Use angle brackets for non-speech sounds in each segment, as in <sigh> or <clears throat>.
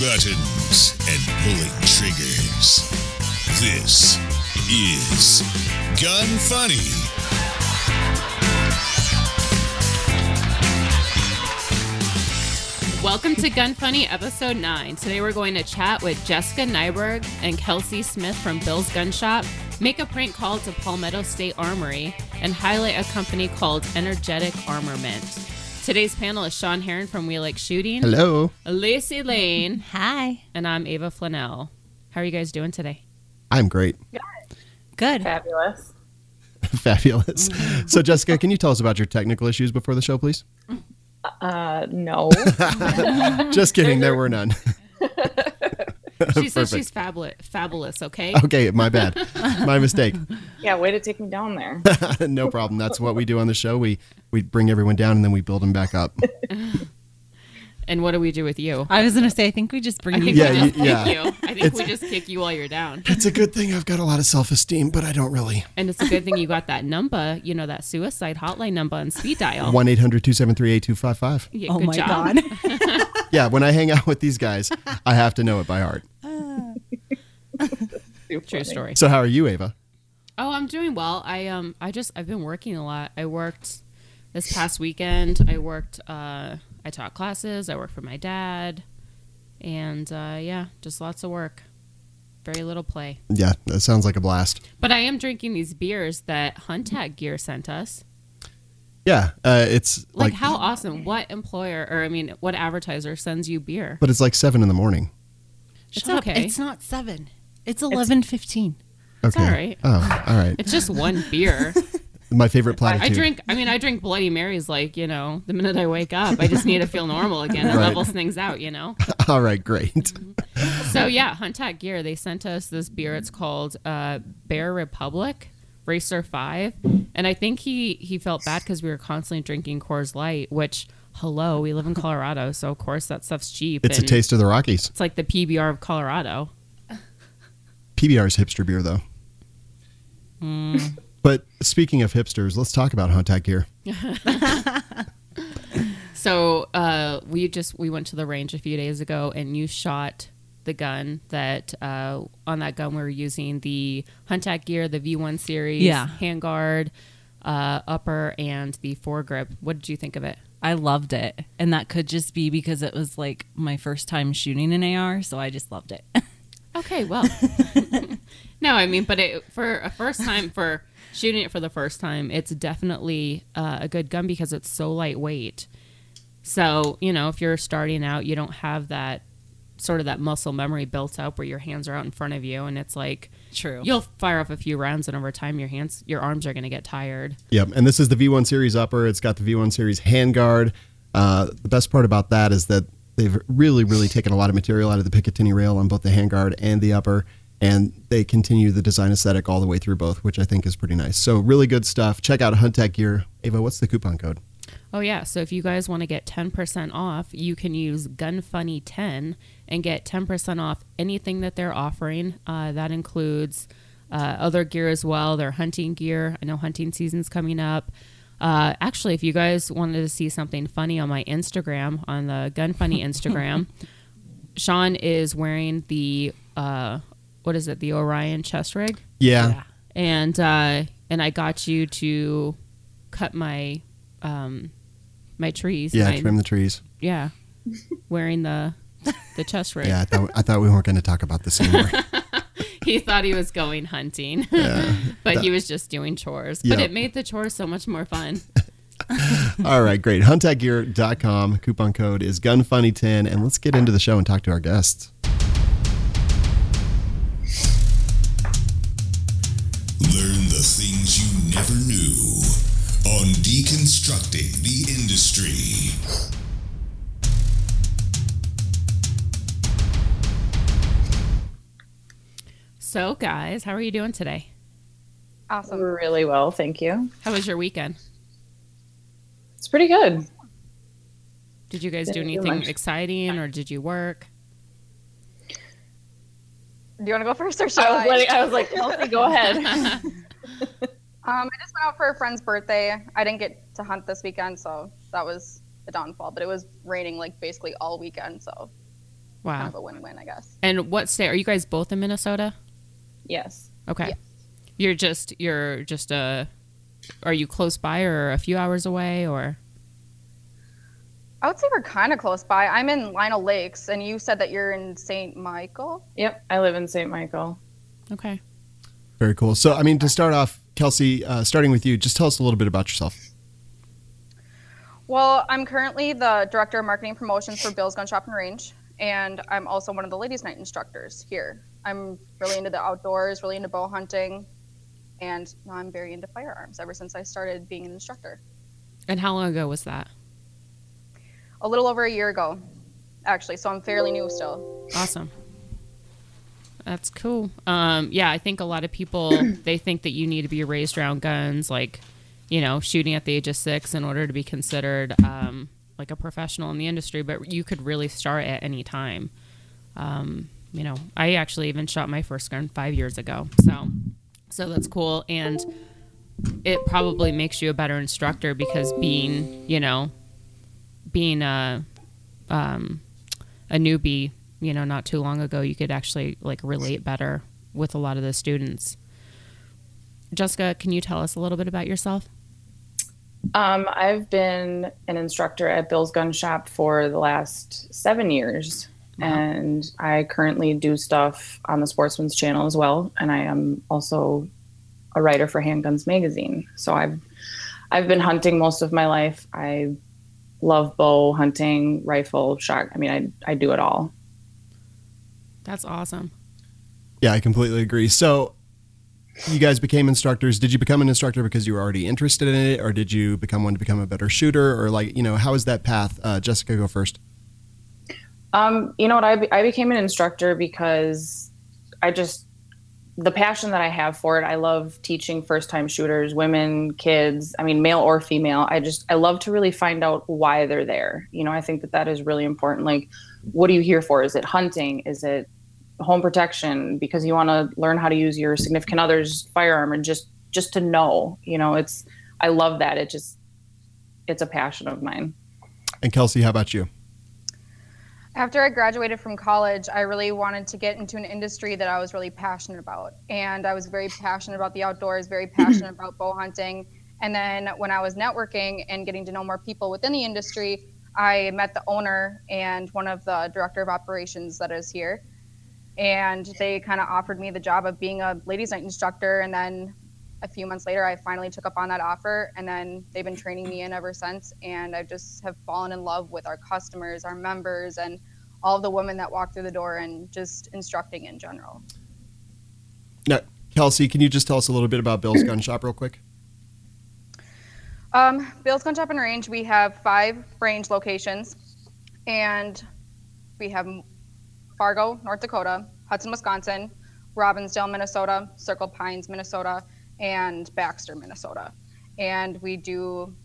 buttons and pulling triggers. This is Gun Funny. Welcome to Gun Funny episode 9. Today we're going to chat with Jessica Nyberg and Kelsey Smith from Bill's Gun Shop, make a prank call to Palmetto State Armory, and highlight a company called Energetic Armament. Today's panel is Sean Herrin from We Like Shooting, Hello. Lacey Lane, Hi. and I'm Ava Flanell. How are you guys doing today? I'm great. Good. Fabulous. <laughs> Fabulous. So, Jessica, can you tell us about your technical issues before the show, please? Uh, no. <laughs> Just kidding. There were none. <laughs> <laughs> She says she's fabulous, fabulous, okay? Okay, my bad. <laughs> My mistake. yeah, way to take me down there. <laughs> no problem. That's what we do on the show. We we bring everyone down and then we build them back up. And what do we do with you? I was gonna say, I think we just I bring think you Yeah, we just you- kick yeah. you. I think we just kick you while you're down. It's a good thing I've got a lot of self-esteem, but I don't really. And it's a good thing you got that number, you know, that suicide hotline number on speed dial. 1-800-273-8255. Yeah, Oh good my job. god. <laughs> Yeah, when I hang out with these guys, I have to know it by heart. Too <laughs> True funny. story. So, how are you, Ava? Oh, I'm doing well. I um I just I've been working a lot. I worked this past weekend. I worked uh I taught classes, I worked for my dad. And uh yeah, just lots of work. Very little play. Yeah, that sounds like a blast. But I am drinking these beers that Huntac Gear sent us. Yeah, uh, it's Like, like, how awesome. What employer or I mean, what advertiser sends you beer? but it's like seven in the morning. It's Shut up. okay. It's not seven. It's eleven fifteen. Okay. all right. Oh, all right. It's just one beer. <laughs> My favorite platitude. I drink. I mean, I drink Bloody Marys like you know the minute I wake up. I just need to feel normal again. It Right. levels things out, you know. <laughs> All right, great. So yeah, Huntac Gear they sent us this beer. It's called uh, Bear Republic Racer Five, and I think he he felt bad because we were constantly drinking Coors Light. Which hello, we live in Colorado, so of course that stuff's cheap. It's a taste of the Rockies. It's like the PBR of Colorado. PBR is hipster beer, though. But speaking of hipsters, let's talk about Huntac <laughs> gear. So uh, we just we went to the range a few days ago, and you shot the gun that uh, on that gun we were using the Huntac gear, the V1 series, Yeah. handguard, uh, upper, and the foregrip. What did you think of it? I loved it, and that could just be because it was like my first time shooting an AR, so I just loved it. <laughs> Okay, well, <laughs> no, I mean, but it, for a first time for shooting it for the first time, it's definitely uh, a good gun because it's so lightweight. So you know, if you're starting out, you don't have that sort of that muscle memory built up where your hands are out in front of you, and it's like True. you'll fire off a few rounds, and over time, your hands, your arms are going to get tired. Yep, and this is the V1 series upper. It's got the V1 series handguard. Uh, the best part about that is that they've really, really taken a lot of material out of the Picatinny rail on both the handguard and the upper, and they continue the design aesthetic all the way through both, which I think is pretty nice. So really good stuff. Check out Huntac gear. Ava, what's the coupon code? Oh yeah, so if you guys want to get 10% off, you can use GunFunny10 and get 10% off anything that they're offering. Uh, that includes uh, other gear as well, their hunting gear. I know hunting season's coming up. Uh, actually, if you guys wanted to see something funny on my Instagram, on the GunFunny <laughs> Instagram, Sean is wearing the uh, what is it, the Orion chest rig, Yeah, and uh, and I got you to cut my um, my trees. yeah, my- trim the trees. yeah, <laughs> wearing the the chest rig. Yeah, I thought, I thought we weren't going to talk about this anymore. <laughs> He thought he was going hunting, <laughs> Yeah. but he was just doing chores. But it made the chores so much more fun. All right, great. Huntacgear.com. Coupon code is GunFunny10. And let's get into the show and talk to our guests. Never knew on Deconstructing the Industry. So, guys, how are you doing today? Awesome. Really well, thank you. How was your weekend? It's pretty good. Did you guys do Didn't do anything much. exciting, or did you work? Do you want to go first or should I was I? I was like, Kelsey, go ahead. <laughs> <laughs> Um, I just went out for a friend's birthday. I didn't get to hunt this weekend, so that was the downfall. But it was raining like basically all weekend, so Wow. kind of a win-win, I guess. And what state are you guys both in Minnesota? Yes. Okay. Yeah. You're just you're just a are you close by or a few hours away or I would say we're kind of close by. I'm in Lino Lakes, and you said that you're in St. Michael. Yep. I live in St. Michael. Okay. Very cool. So, I mean, to start off, Kelsey, uh, starting with you, just tell us a little bit about yourself. Well, I'm currently the director of marketing promotions for Bill's Gun Shop and Range, and I'm also one of the ladies' night instructors here. I'm really into the outdoors, really into bow hunting, and now I'm very into firearms ever since I started being an instructor. And how long ago was that? A little over a year ago, actually, so I'm fairly new still. Awesome. That's cool. Um, yeah, I think a lot of people <coughs> they think that you need to be raised around guns, like you know, shooting at the age of six in order to be considered um, like a professional in the industry. But you could really start at any time. Um, you know, I actually even shot my first gun five years ago, so so that's cool, and it probably makes you a better instructor because being you know being a um, a newbie, you know, not too long ago, you could actually like relate better with a lot of the students. Jessica, can you tell us a little bit about yourself? Um, I've been an instructor at Bill's Gun Shop for the last seven years, and I currently do stuff on the Sportsman's Channel as well. And I am also a writer for Handguns Magazine. So I've I've been hunting most of my life. I love bow hunting, rifle, shot. I mean, I I do it all. That's awesome. Yeah, I completely agree. So, you guys became instructors. Did you become an instructor because you were already interested in it, or did you become one to become a better shooter, or like you know, how is that path? Uh, Jessica, go first. Um, you know what? I, be- I became an instructor because I just, the passion that I have for it, I love teaching first time shooters, women, kids, I mean, male or female. I just, I love to really find out why they're there. You know, I think that that is really important. Like, what are you here for? Is it hunting? Is it home protection? Because you want to learn how to use your significant other's firearm and just, just to know, you know, it's, I love that. It just, it's a passion of mine. And Kelsey, how about you? After I graduated from college, I really wanted to get into an industry that I was really passionate about. And I was very passionate about the outdoors, very <clears throat> passionate about bow hunting. And then when I was networking and getting to know more people within the industry, I met the owner and one of the director of operations that is here. And they kind of offered me the job of being a ladies' night instructor. And then a few months later, I finally took up on that offer. And then they've been training me in ever since. And I just have fallen in love with our customers, our members, and all of the women that walk through the door and just instructing in general. Now, Kelsey, can you just tell us a little bit about Bill's Gun Shop, real quick? Um, Bill's Gun Shop and Range, we have five range locations, and we have Fargo, North Dakota, Hudson, Wisconsin, Robbinsdale, Minnesota, Circle Pines, Minnesota, and Baxter, Minnesota. And we do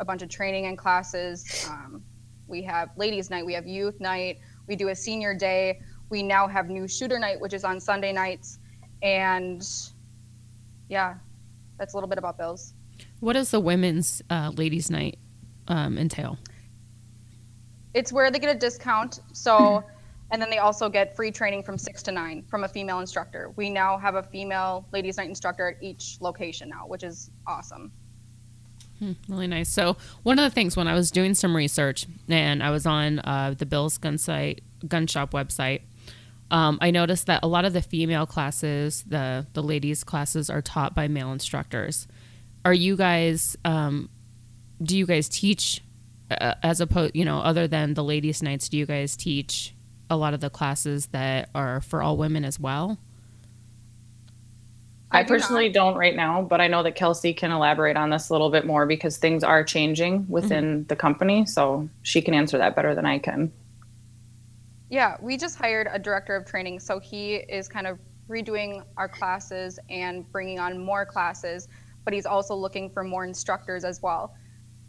a bunch of training and classes. Um, we have ladies' night, we have youth night, we do a senior day. We now have new shooter night, which is on Sunday nights. And yeah, that's a little bit about Bill's. What does the women's uh, ladies' night um, entail? it's where they get a discount. So, <laughs> and then they also get free training from six to nine from a female instructor. We now have a female ladies' night instructor at each location now, which is awesome. Really nice. So one of the things when I was doing some research and I was on uh, the Bill's Gun site, Gun Shop website, um, I noticed that a lot of the female classes, the the ladies classes, are taught by male instructors. Are you guys? Um, do you guys teach uh, as opposed, you know, other than the ladies' nights? Do you guys teach a lot of the classes that are for all women as well? I, I do personally don't right now, but I know that Kelsey can elaborate on this a little bit more because things are changing within mm-hmm. the company. So she can answer that better than I can. Yeah, we just hired a director of training, so he is kind of redoing our classes and bringing on more classes, but he's also looking for more instructors as well.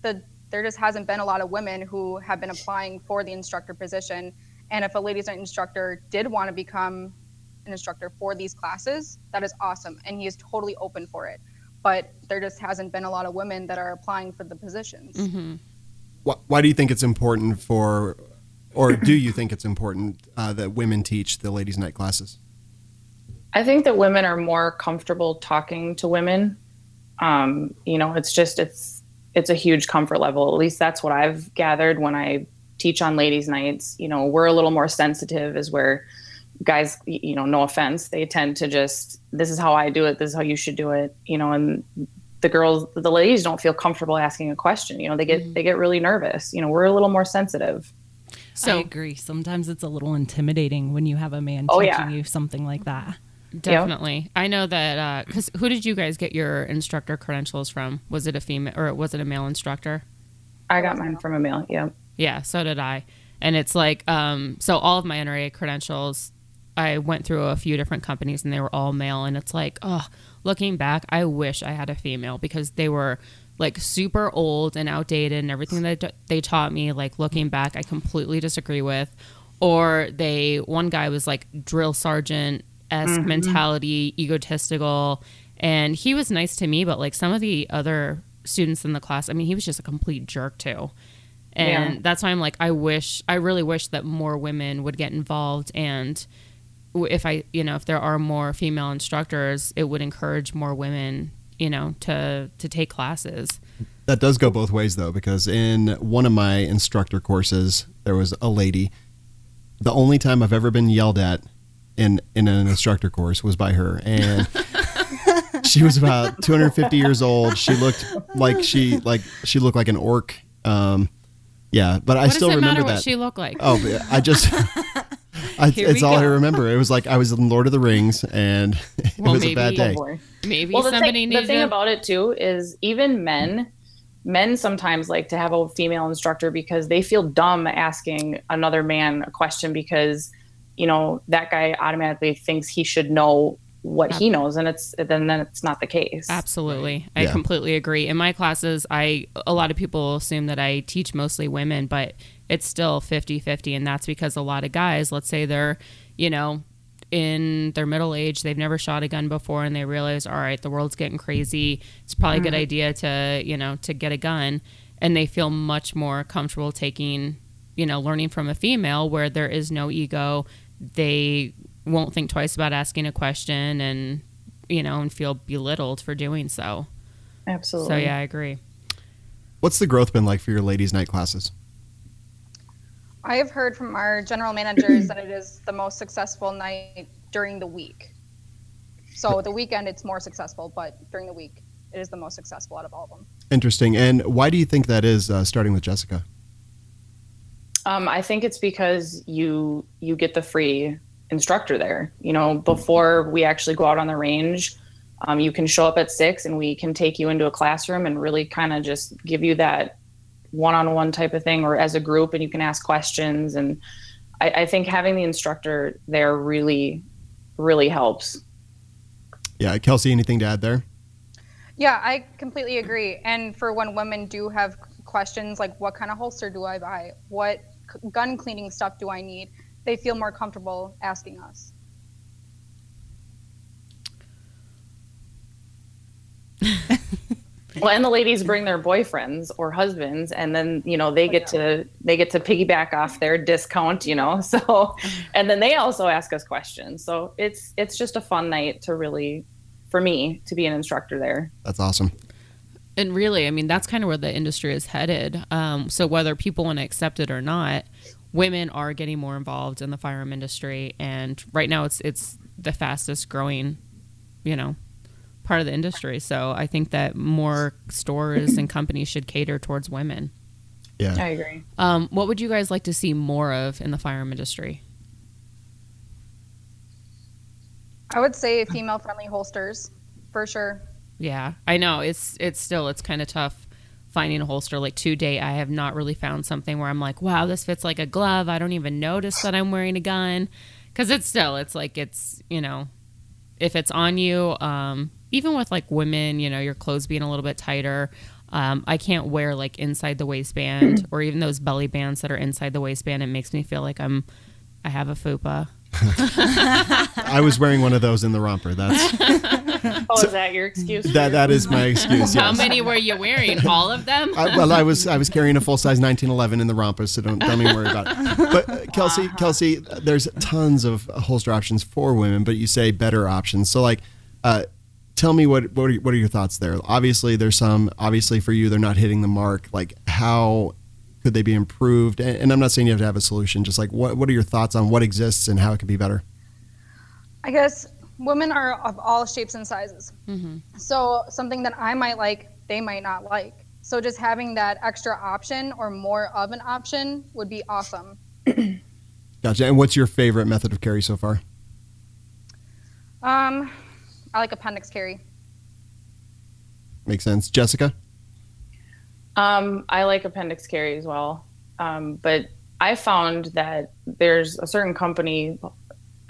The there just hasn't been a lot of women who have been applying for the instructor position, and if a ladies' night instructor did want to become an instructor for these classes, that is awesome, and he is totally open for it. But there just hasn't been a lot of women that are applying for the positions. Why, why do you think it's important for or do you think it's important uh, that women teach the ladies' night classes? I think that women are more comfortable talking to women. Um, you know, it's just it's it's a huge comfort level. At least that's what I've gathered when I teach on ladies' nights. You know, we're a little more sensitive, is where guys, you know, no offense, they tend to just this is how I do it, this is how you should do it. You know, and the girls, the ladies don't feel comfortable asking a question. You know, they get Mm-hmm. they get really nervous. You know, we're a little more sensitive. So I agree. Sometimes it's a little intimidating when you have a man Oh, teaching yeah. you something like that. Definitely. I know that because who did you guys get your instructor credentials from? Was it a female or was it a male instructor? I got mine from a male. Yeah. Yeah, so did I. And it's like, um, so all of my NRA credentials, I went through a few different companies and they were all male. And it's like, oh, looking back, I wish I had a female because they were like super old and outdated and everything that they taught me, like looking back, I completely disagree with. Or they, one guy was like drill sergeant esque mentality, egotistical. And he was nice to me, but like some of the other students in the class, I mean, he was just a complete jerk too. And Yeah. that's why I'm like, I wish, I really wish that more women would get involved. And if I, you know, if there are more female instructors, it would encourage more women, you know, to to take classes. That does go both ways though, because in one of my instructor courses, there was a lady. The only time I've ever been yelled at in in an instructor course was by her, and <laughs> she was about 250 years old. She looked like she like she looked like an orc. Um, yeah, but I what still does it remember matter that. what she looked like? Oh, but I just. <laughs> I, it's we all I remember. It was like I was in Lord of the Rings, and <laughs> it Well, was a bad maybe- day. Oh. Maybe well, the somebody thing, needed the thing to- about it too is even men, men sometimes like to have a female instructor because they feel dumb asking another man a question because, you know, that guy automatically thinks he should know what he knows, and it's then then it's not the case. Absolutely. I Yeah. completely agree. In my classes, I a lot of people assume that I teach mostly women, but it's still 50-50 and that's because a lot of guys, let's say they're, you know, in their middle age, they've never shot a gun before and they realize, all right, the world's getting crazy. It's probably a good mm-hmm. idea to, you know, to get a gun and they feel much more comfortable taking, you know, learning from a female where there is no ego. They won't think twice about asking a question and you know, and feel belittled for doing so. Absolutely. So yeah, I agree. What's the growth been like for your ladies' night classes? I have heard from our general managers that it is the most successful night during the week. So the weekend it's more successful, but during the week it is the most successful out of all of them. Interesting. And why do you think that is? Uh, starting with Jessica. Um, I think it's because you you get the free instructor there. You know, before we actually go out on the range, um, you can show up at six, and we can take you into a classroom and really kind of just give you that one-on-one type of thing, or as a group, and you can ask questions. And I, I think having the instructor there really, really helps. Yeah, Kelsey, anything to add there? Yeah, I completely agree. And for when women do have questions like what kind of holster do I buy? What gun cleaning stuff do I need? They feel more comfortable asking us. <laughs> Well, and the ladies bring their boyfriends or husbands, and then you know they get to they get to piggyback off their discount, you know. <laughs> So, and then they also ask us questions. So it's it's just a fun night to really, for me, to be an instructor there. That's awesome. And really, I mean, that's kind of where the industry is headed. Um, so whether people want to accept it or not, women are getting more involved in the firearm industry, and right now it's it's the fastest growing, you know, part of the industry. So I think that more stores and companies should cater towards women. Yeah. I agree. Um, what would you guys like to see more of in the firearm industry? I would say female friendly holsters for sure. Yeah, I know it's it's still it's kind of tough finding a holster. Like to date, I have not really found something where I'm like, wow, this fits like a glove. I don't even notice that I'm wearing a gun because it's still it's like it's you know if it's on you, um, even with like women, you know, your clothes being a little bit tighter. Um, I can't wear like inside the waistband or even those belly bands that are inside the waistband. It makes me feel like I'm I have a fupa. <laughs> I was wearing one of those in the romper. That's <laughs> <laughs> Oh, is that your excuse? That that is my excuse. How many were you wearing? All of them? I, well, I was I was carrying a full size 1911 in the romper, so don't don't even worry about it. But uh, Kelsey, Kelsey, there's tons of holster options for women, but you say better options. So like, uh, tell me what what are, what are your thoughts there? Obviously, there's some. Obviously, for you, they're not hitting the mark. Like, how could they be improved? And, and I'm not saying you have to have a solution. Just like, what what are your thoughts on what exists and how it could be better? I guess women are of all shapes and sizes. So something that I might like, they might not like. So just having that extra option or more of an option would be awesome. <clears throat> Gotcha. And what's your favorite method of carry so far? Um, I like appendix carry. Makes sense. Jessica. Um, I like appendix carry as well. Um, but I found that there's a certain company.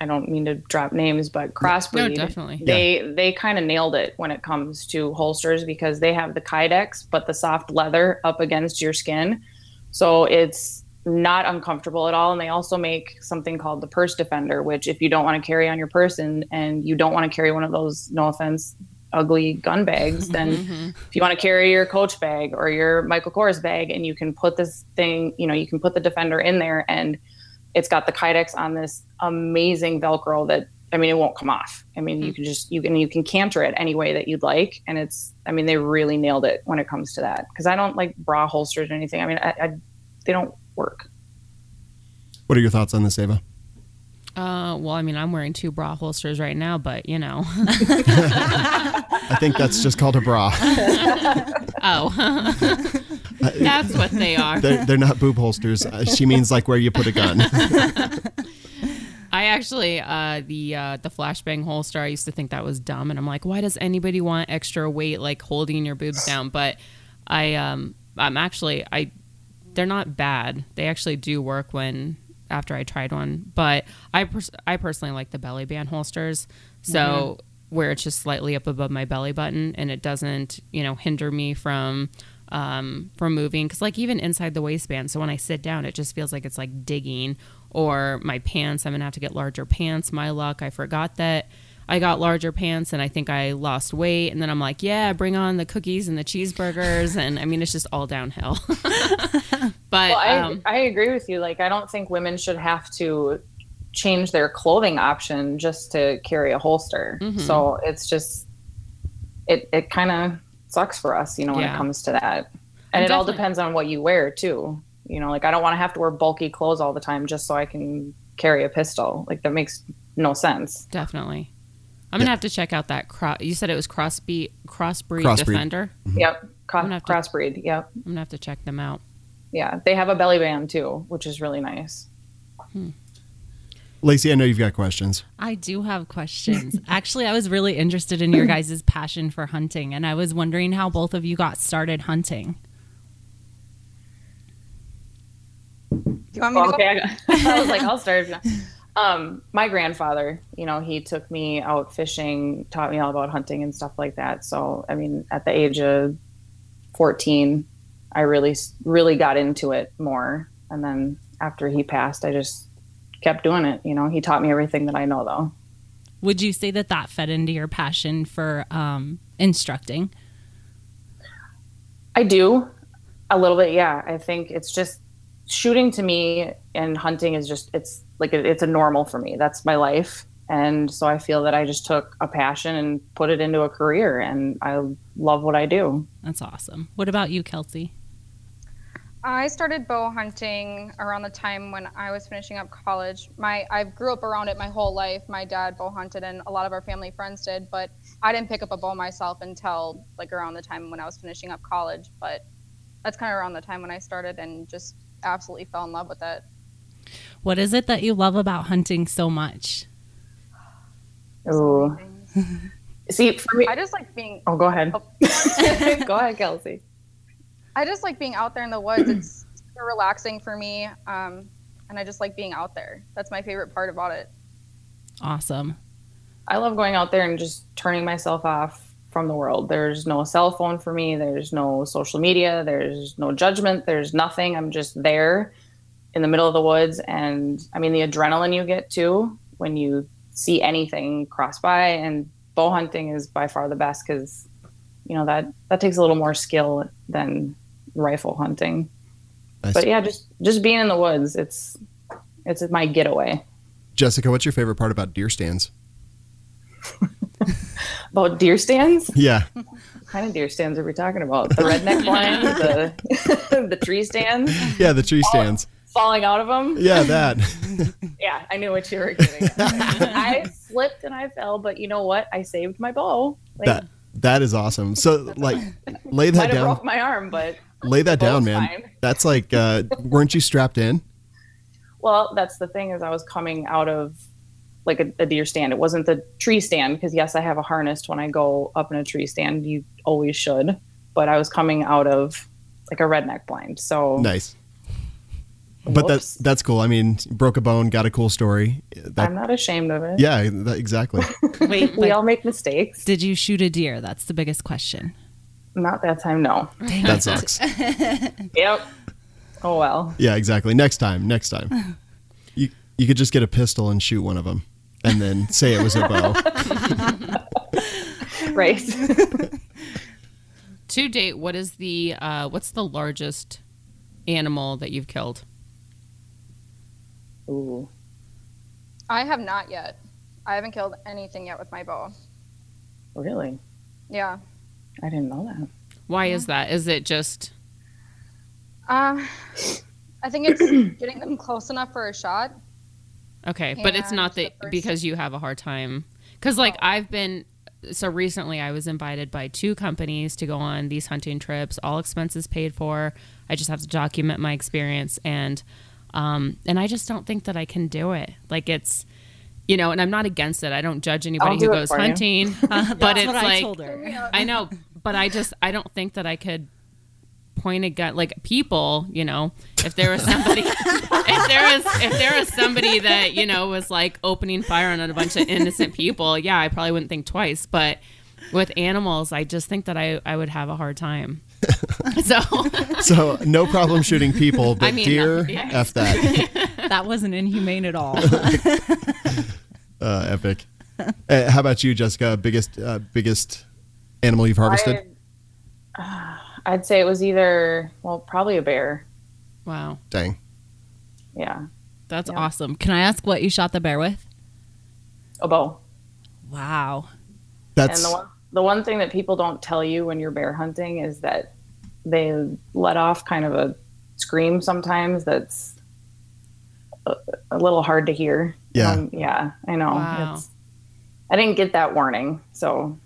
I don't mean to drop names, but Crossbreed. definitely. They they kind of nailed it when it comes to holsters because they have the Kydex, but the soft leather up against your skin, so it's not uncomfortable at all. And they also make something called the Purse Defender, which if you don't want to carry on your person and you don't want to carry one of those, no offense, ugly gun bags, then mm-hmm. if you want to carry your coach bag or your Michael Kors bag and you can put this thing, you know, you can put the defender in there and it's got the Kydex on this amazing Velcro that I mean it won't come off. I mean you can just you can you can canter it any way that you'd like and it's I mean they really nailed it when it comes to that because I don't like bra holsters or anything. I mean I, I they don't work. What are your thoughts on this, Ava? Uh, well, I mean, I'm wearing two bra holsters right now, but you know. <laughs> I think that's just called a bra. <laughs> oh, <laughs> that's what they are. They're, they're not boob holsters. Uh, she means like where you put a gun. <laughs> I actually uh, the uh, the flashbang holster. I used to think that was dumb, and I'm like, why does anybody want extra weight like holding your boobs down? But I um I'm actually I they're not bad. They actually do work when after I tried one. But I pers- I personally like the belly band holsters. So where it's just slightly up above my belly button and it doesn't you know hinder me from um, from moving. Because like even inside the waistband so when i sit down it just feels like it's like digging. Or my pants i'm gonna have to get larger pants. My luck i forgot that i got larger pants and i think i lost weight. And then i'm like yeah bring on the cookies and the cheeseburgers. <laughs> And i mean it's just all downhill. <laughs> But Well, I um, I agree with you. Like I don't think women should have to change their clothing option just to carry a holster. Mm-hmm. So it's just it it kind of sucks for us, you know, when Yeah. it comes to that. And And it all depends on what you wear too. You know, like I don't want to have to wear bulky clothes all the time just so I can carry a pistol. Like that makes no sense. definitely i'm gonna have to check out that cross. you said it was crossbeat crossbreed, Crossbreed. defender Yep. Cro- gonna have to- crossbreed. Yep. i'm gonna have to check them out Yeah. They have a belly band too, which is really nice. Lacey, I know you've got questions. I do have questions. <laughs> Actually, I was really interested in your guys' passion for hunting, and I was wondering how both of you got started hunting. Do you want me to Well, go? okay, I, got, <laughs> I was like, I'll start. <laughs> Um, my grandfather, you know, he took me out fishing, taught me all about hunting and stuff like that. So, I mean, at the age of 14, I really, really got into it more. And then after he passed, I just kept doing it. You know, he taught me everything that I know, though. Would you say that that fed into your passion for um, instructing? I do a little bit. Yeah. I think it's just shooting to me and hunting is just, it's like, it, it's a normal for me. That's my life. And so I feel that I just took a passion and put it into a career and I love what I do. That's awesome. What about you, Kelsey? I started bow hunting around the time when I was finishing up college. My I grew up around it my whole life. My dad bow hunted and a lot of our family friends did, but I didn't pick up a bow myself until like around the time when I was finishing up college, but that's kind of around the time when I started and just absolutely fell in love with it. What is it that you love about hunting so much? Oh, <laughs> See, for me, I just like being oh, go ahead. Oh. <laughs> go ahead, Kelsey. I just like being out there in the woods. It's <clears throat> super relaxing for me. Um, and I just like being out there. That's my favorite part about it. Awesome. I love going out there and just turning myself off from the world. There's no cell phone for me. There's no social media. There's no judgment. There's nothing. I'm just there in the middle of the woods. And I mean, the adrenaline you get too when you see anything cross by and bow hunting is by far the best because you know that that takes a little more skill than rifle hunting. Nice. But yeah, just just being in the woods, it's it's my getaway. Jessica, what's your favorite part about deer stands? <laughs> About deer stands, Yeah. what kind of deer stands are we talking about? The redneck <laughs> blind, the <laughs> the tree stands, Yeah, the tree stands. falling out of them. Yeah, that. Yeah, I knew what you were getting. I slipped and I fell, but you know what? I saved my bow. Like, that that is awesome. So like lay might that have down. broke my arm, but Lay that <laughs> down, man. fine. That's like uh weren't you strapped in? Well, that's the thing is I was coming out of like a, a deer stand. It wasn't the tree stand because yes, I have a harness when I go up in a tree stand. You always should, but I was coming out of like a redneck blind. So Nice. But that's whoops. that's cool. I mean, broke a bone, got a cool story. That, I'm not ashamed of it. yeah, that, exactly. <laughs> Wait, We but all make mistakes. did you shoot a deer? That's the biggest question. Not that time, no. that sucks. <laughs> Yep. Oh well. Yeah, exactly. Next time, next time. You you could just get a pistol and shoot one of them and then say it was a bow. <laughs> Right. <laughs> To date, what is the uh, what's the largest animal that you've killed? Ooh. I have not yet. I haven't killed anything yet with my bow. Really? Yeah. I didn't know that. Why is that? Is it just Uh, I think it's <coughs> getting them close enough for a shot. okay? But it's not that first- because you have a hard time. Because like I've been so recently, I was invited by two companies to go on these hunting trips, all expenses paid for. I just have to document my experience and um, and I just don't think that I can do it. Like it's. You know, and I'm not against it. I don't judge anybody I'll who goes for you. hunting, <laughs> uh, but That's it's what I like told her. I know, but I just I don't think that I could point a gun like people, you know, if there was somebody <laughs> if there was if there was somebody that, you know, was like opening fire on a bunch of innocent people, yeah, I probably wouldn't think twice. But with animals, I just think that I, I would have a hard time. <laughs> so So no problem shooting people, but I mean, deer, yeah. f that. That wasn't inhumane at all. Uh, epic. <laughs> Uh, how about you, Jessica? Biggest uh, biggest animal you've harvested? I, I'd say it was either well, probably a bear. wow. Dang. Yeah. That's Yeah. awesome. Can I ask what you shot the bear with? A bow. Wow. That's And the one the one thing that people don't tell you when you're bear hunting is that they let off kind of a scream sometimes that's a, a little hard to hear. Yeah. Um, yeah, I know. Wow. It's, I didn't get that warning, so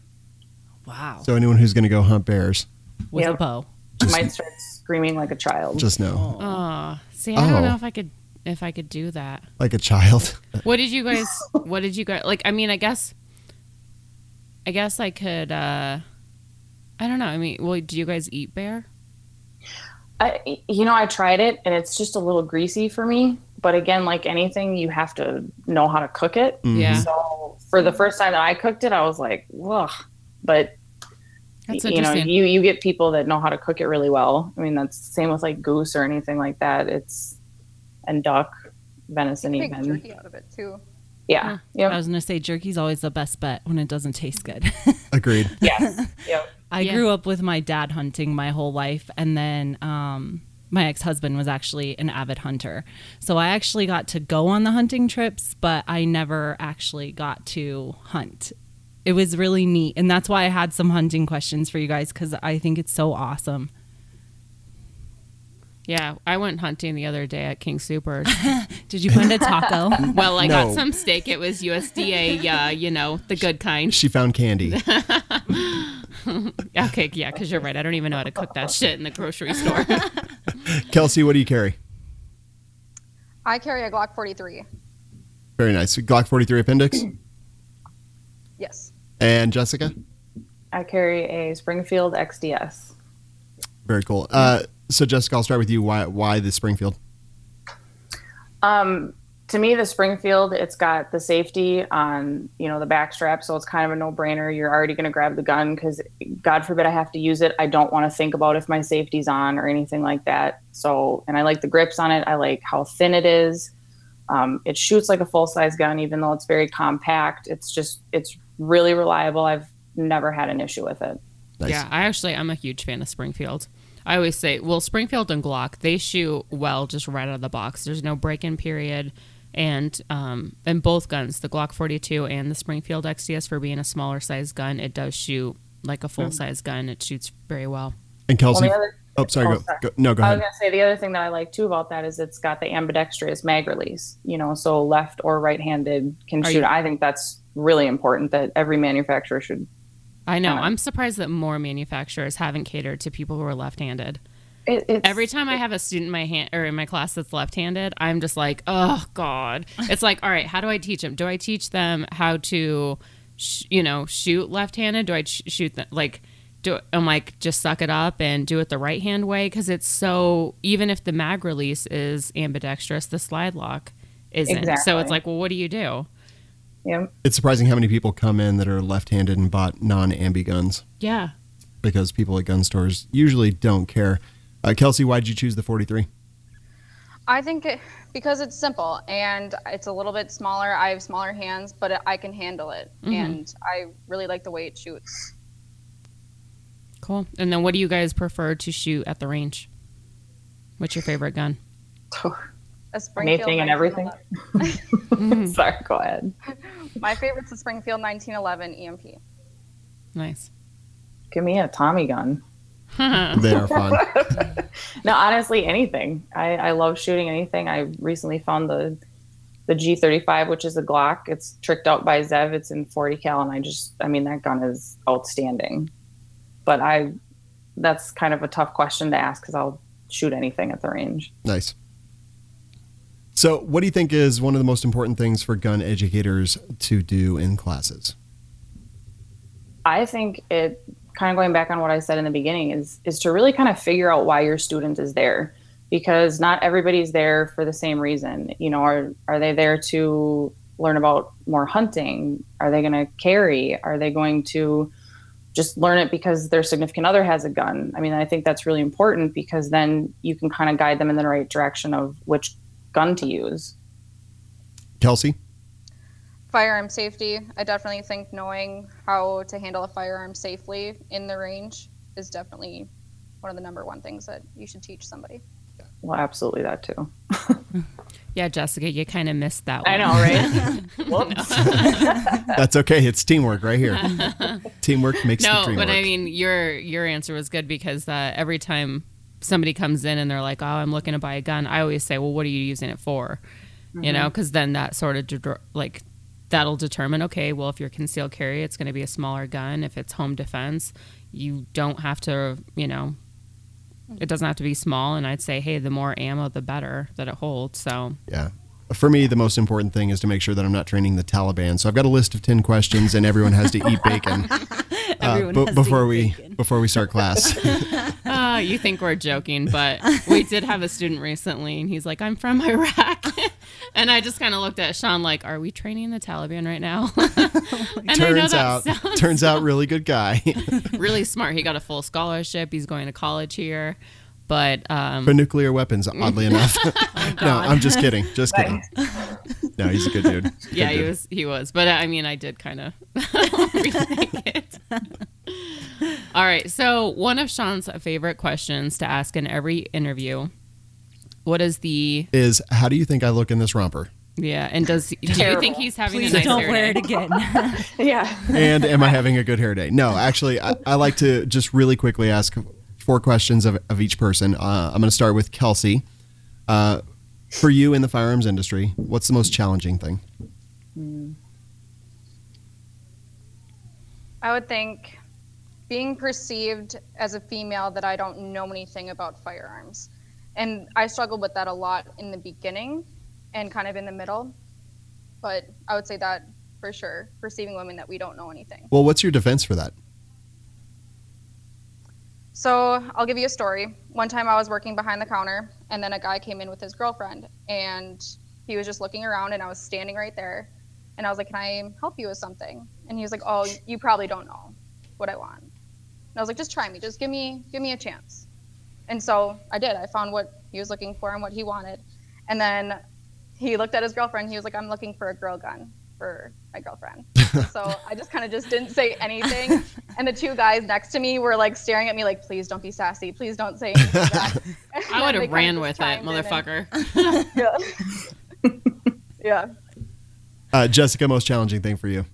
Wow. so anyone who's going to go hunt bears, with a bow. I might start screaming like a child. just know, Oh, see, I Oh. don't know if I could if I could do that. like a child. <laughs> What did you guys what did you guys like I mean I guess I guess I could uh I don't know. I mean, well, do you guys eat bear? I, you know, I tried it and it's just a little greasy for me. But again, like anything, you have to know how to cook it. Mhm. Yeah. So for the first time that I cooked it, I was like, ugh. But That's you know, you you get people that know how to cook it really well. I mean, that's the same with like goose or anything like that. It's and duck, venison Make even. jerky out of it too. Yeah. I Yep. was gonna say jerky's always the best bet when it doesn't taste good. <laughs> Agreed. yes. Yep. I Yeah. grew up with my dad hunting my whole life, and then um, my ex husband was actually an avid hunter. So I actually got to go on the hunting trips, but I never actually got to hunt. It was really neat, and that's why I had some hunting questions for you guys because I think it's so awesome. Yeah, I went hunting the other day at King Soopers. <laughs> Did you find a taco? <laughs> Well, I No. got some steak. It was USDA, uh, you know, the good kind. She found candy. <laughs> <laughs> Okay, yeah, because you're right. I don't even know how to cook that shit in the grocery store. <laughs> Kelsey, what do you carry? I carry a Glock 43. Very nice. Glock 43 appendix. <clears throat> Yes. And Jessica? I carry a Springfield XDS. Very cool. Uh, so Jessica, I'll start with you. Why why the Springfield? Um, to me, the Springfield, it's got the safety on, you know, the back strap, so it's kind of a no-brainer. You're already going to grab the gun because, God forbid, I have to use it. I don't want to think about if my safety's on or anything like that. So, and I like the grips on it. I like how thin it is. Um, it shoots like a full-size gun, even though it's very compact. It's just, it's really reliable. I've never had an issue with it. Nice. Yeah, I actually I'm a huge fan of Springfield. I always say, well, Springfield and Glock they shoot well just right out of the box. There's no break-in period, and um, and both guns, the Glock 42 and the Springfield XDS, for being a smaller size gun, it does shoot like a full size gun. It shoots very well. And Kelsey, well, other, oh sorry, oh, go, sorry. go- no, go I was gonna say the other thing that I like too about that is it's got the ambidextrous mag release. You know, so left or right-handed can Are shoot. you- I think that's really important that every manufacturer should. I know. Yeah. I'm surprised that more manufacturers haven't catered to people who are left-handed. It, it's, Every time I have a student in my hand or in my class that's left-handed, I'm just like, oh god. It's like, all right, how do I teach them? Do I teach them how to, sh- you know, shoot left-handed? Do I sh- shoot them like? Do I'm like just suck it up and do it the right hand way because it's so. Even if the mag release is ambidextrous, the slide lock isn't. So it's like, well, what do you do? yeah. It's surprising how many people come in that are left-handed and bought non-ambi guns Yeah. because people at gun stores usually don't care. Uh, Kelsey, why'd you choose the 43? I think it, because it's simple and it's a little bit smaller. I have smaller hands, but I can handle it, and I really like the way it shoots. Cool. And then, what do you guys prefer to shoot at the range? What's your favorite gun? <laughs> A Springfield Anything and everything. <laughs> Sorry, go ahead. <laughs> My favorite's the Springfield 1911 EMP. Nice. Give me a Tommy gun. <laughs> They are fun. <laughs> No, honestly, anything. I, I love shooting anything. I recently found the the G35, which is a Glock. It's tricked out by Zev. It's in 40 cal, and I just, I mean, that gun is outstanding. But I, that's kind of a tough question to ask because I'll shoot anything at the range. Nice. So, what do you think is one of the most important things for gun educators to do in classes? I think it kind of going back on what I said in the beginning is is to really kind of figure out why your student is there because not everybody's there for the same reason. You know, are are they there to learn about more hunting? Are they going to carry? Are they going to just learn it because their significant other has a gun? I mean, I think that's really important because then you can kind of guide them in the right direction of which gun to use. Kelsey? Firearm safety. I definitely think knowing how to handle a firearm safely in the range is definitely one of the number one things that you should teach somebody. Well, absolutely that too. <laughs> Yeah, Jessica, you kind of missed that one. I know, right? <laughs> Whoops. <laughs> That's okay. It's teamwork right here. teamwork makes the No, dream but work. I mean, your your answer was good because uh, every time somebody comes in and they're like, "Oh, I'm looking to buy a gun," I always say, "Well, what are you using it for?" You know, because then that sort of like that'll determine. Okay, well, if you're concealed carry, it's going to be a smaller gun. If it's home defense, you don't have to. You know, it doesn't have to be small. And I'd say, hey, the more ammo, the better that it holds. So Yeah. For me, the most important thing is to make sure that I'm not training the Taliban. So I've got a list of 10 questions and everyone has to eat <laughs> bacon uh, Everyone bu- has to before eat we bacon. before we start class. Ah, <laughs> you think we're joking, but we did have a student recently, and he's like, "I'm from Iraq," <laughs> and I just kind of looked at Sean like, "Are we training the Taliban right now?" and I know turns that out sounds turns out really good guy. really smart. He got a full scholarship. He's going to college here, but um, for nuclear weapons, <laughs> oddly enough. <laughs> no, I'm just kidding. Just kidding. No, he's a good dude. <laughs> Good yeah, he was he was. But I mean, I did kind of rethink it. All right, so one of Sean's favorite questions to ask in every interview. What is the Is how do you think I look in this romper? yeah? And does do you think he's having Please a nice don't hair wear day? it again. yeah. and am I having a good hair day? No, actually, I, I like to just really quickly ask four questions of, of each person. Uh, I'm going to start with Kelsey. Uh, for you in the firearms industry, what's the most challenging thing? I would think being perceived as a female that I don't know anything about firearms. And I struggled with that a lot in the beginning and kind of in the middle. But I would say that for sure, perceiving women that we don't know anything. Well, what's your defense for that? So I'll give you a story. One time I was working behind the counter, and then a guy came in with his girlfriend, and he was just looking around, and I was standing right there. And I was like, Can I help you with something? And he was like, Oh, you probably don't know what I want. And I was like, Just try me. Just give me give me a chance. And so I did. I found what he was looking for and what he wanted. And then he looked at his girlfriend. He was like, I'm looking for a girl gun. For my girlfriend. <laughs> so I just kind of just didn't say anything. <laughs> And the two guys next to me were like staring at me like, please don't be sassy. Please don't say anything. <laughs> I would have ran with it, motherfucker. And, yeah. yeah. Uh, Jessica, most challenging thing for you?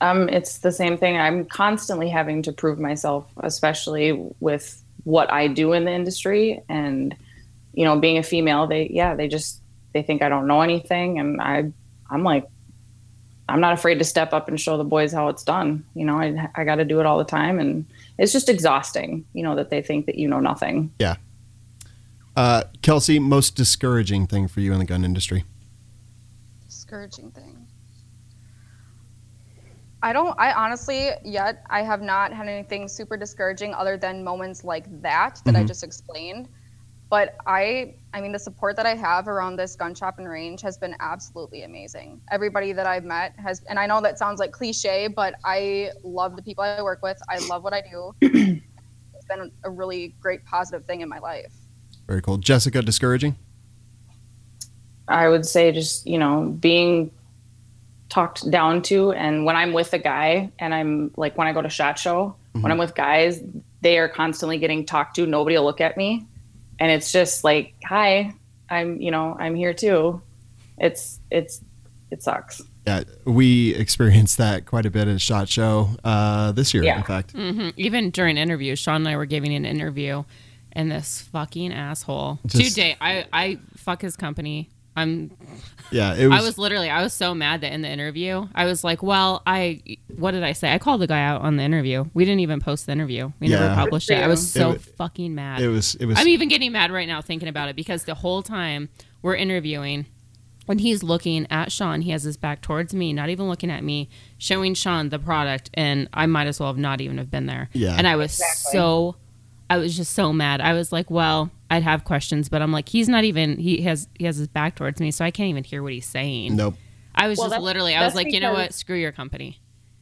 Um, it's the same thing. I'm constantly having to prove myself, especially with what I do in the industry. And, you know, being a female, they, yeah, they just, they think I don't know anything. And I, I'm like, I'm not afraid to step up and show the boys how it's done. You know, I, I got to do it all the time. And it's just exhausting, you know, that they think that you know nothing. Yeah. Uh, Kelsi, most discouraging thing for you in the gun industry? Discouraging thing. I don't, I honestly, yet, I have not had anything super discouraging other than moments like that that I Mhm. just explained. But I, I mean, the support that I have around this gun shop and range has been absolutely amazing. Everybody that I've met has, and I know that sounds like cliche, but I love the people I work with. I love what I do. <clears throat> it's been a really great positive thing in my life. Very cool. Jessica, discouraging? I would say just, you know, being talked down to. And when I'm with a guy and I'm like, when I go to SHOT Show, when mm-hmm. I'm with guys, they are constantly getting talked to. Nobody will look at me. And it's just like, hi, I'm, you know, I'm here too. It's, it's, it sucks. Yeah, we experienced that quite a bit at Shot Show uh, this year, Yeah. in fact. mm-hmm. Even during interviews, Sean and I were giving an interview, and this fucking asshole. Just- Today, I I fuck his company. I'm. Yeah, it was. I was literally. I was so mad that in the interview, I was like, "Well, I. What did I say? I called the guy out on the interview. We didn't even post the interview. We Yeah. never published it. I was so wa- fucking mad. it was. It was. I'm even getting mad right now thinking about it because the whole time we're interviewing, when he's looking at Sean, he has his back towards me, not even looking at me, showing Sean the product, and I might as well have not even have been there. Yeah. And I was so, I was just so mad. I was like, well, I'd have questions, but I'm like, he's not even. He has he has his back towards me, so I can't even hear what he's saying. nope. I was Well, just that's- literally. I was that's like, you know what? Screw your company.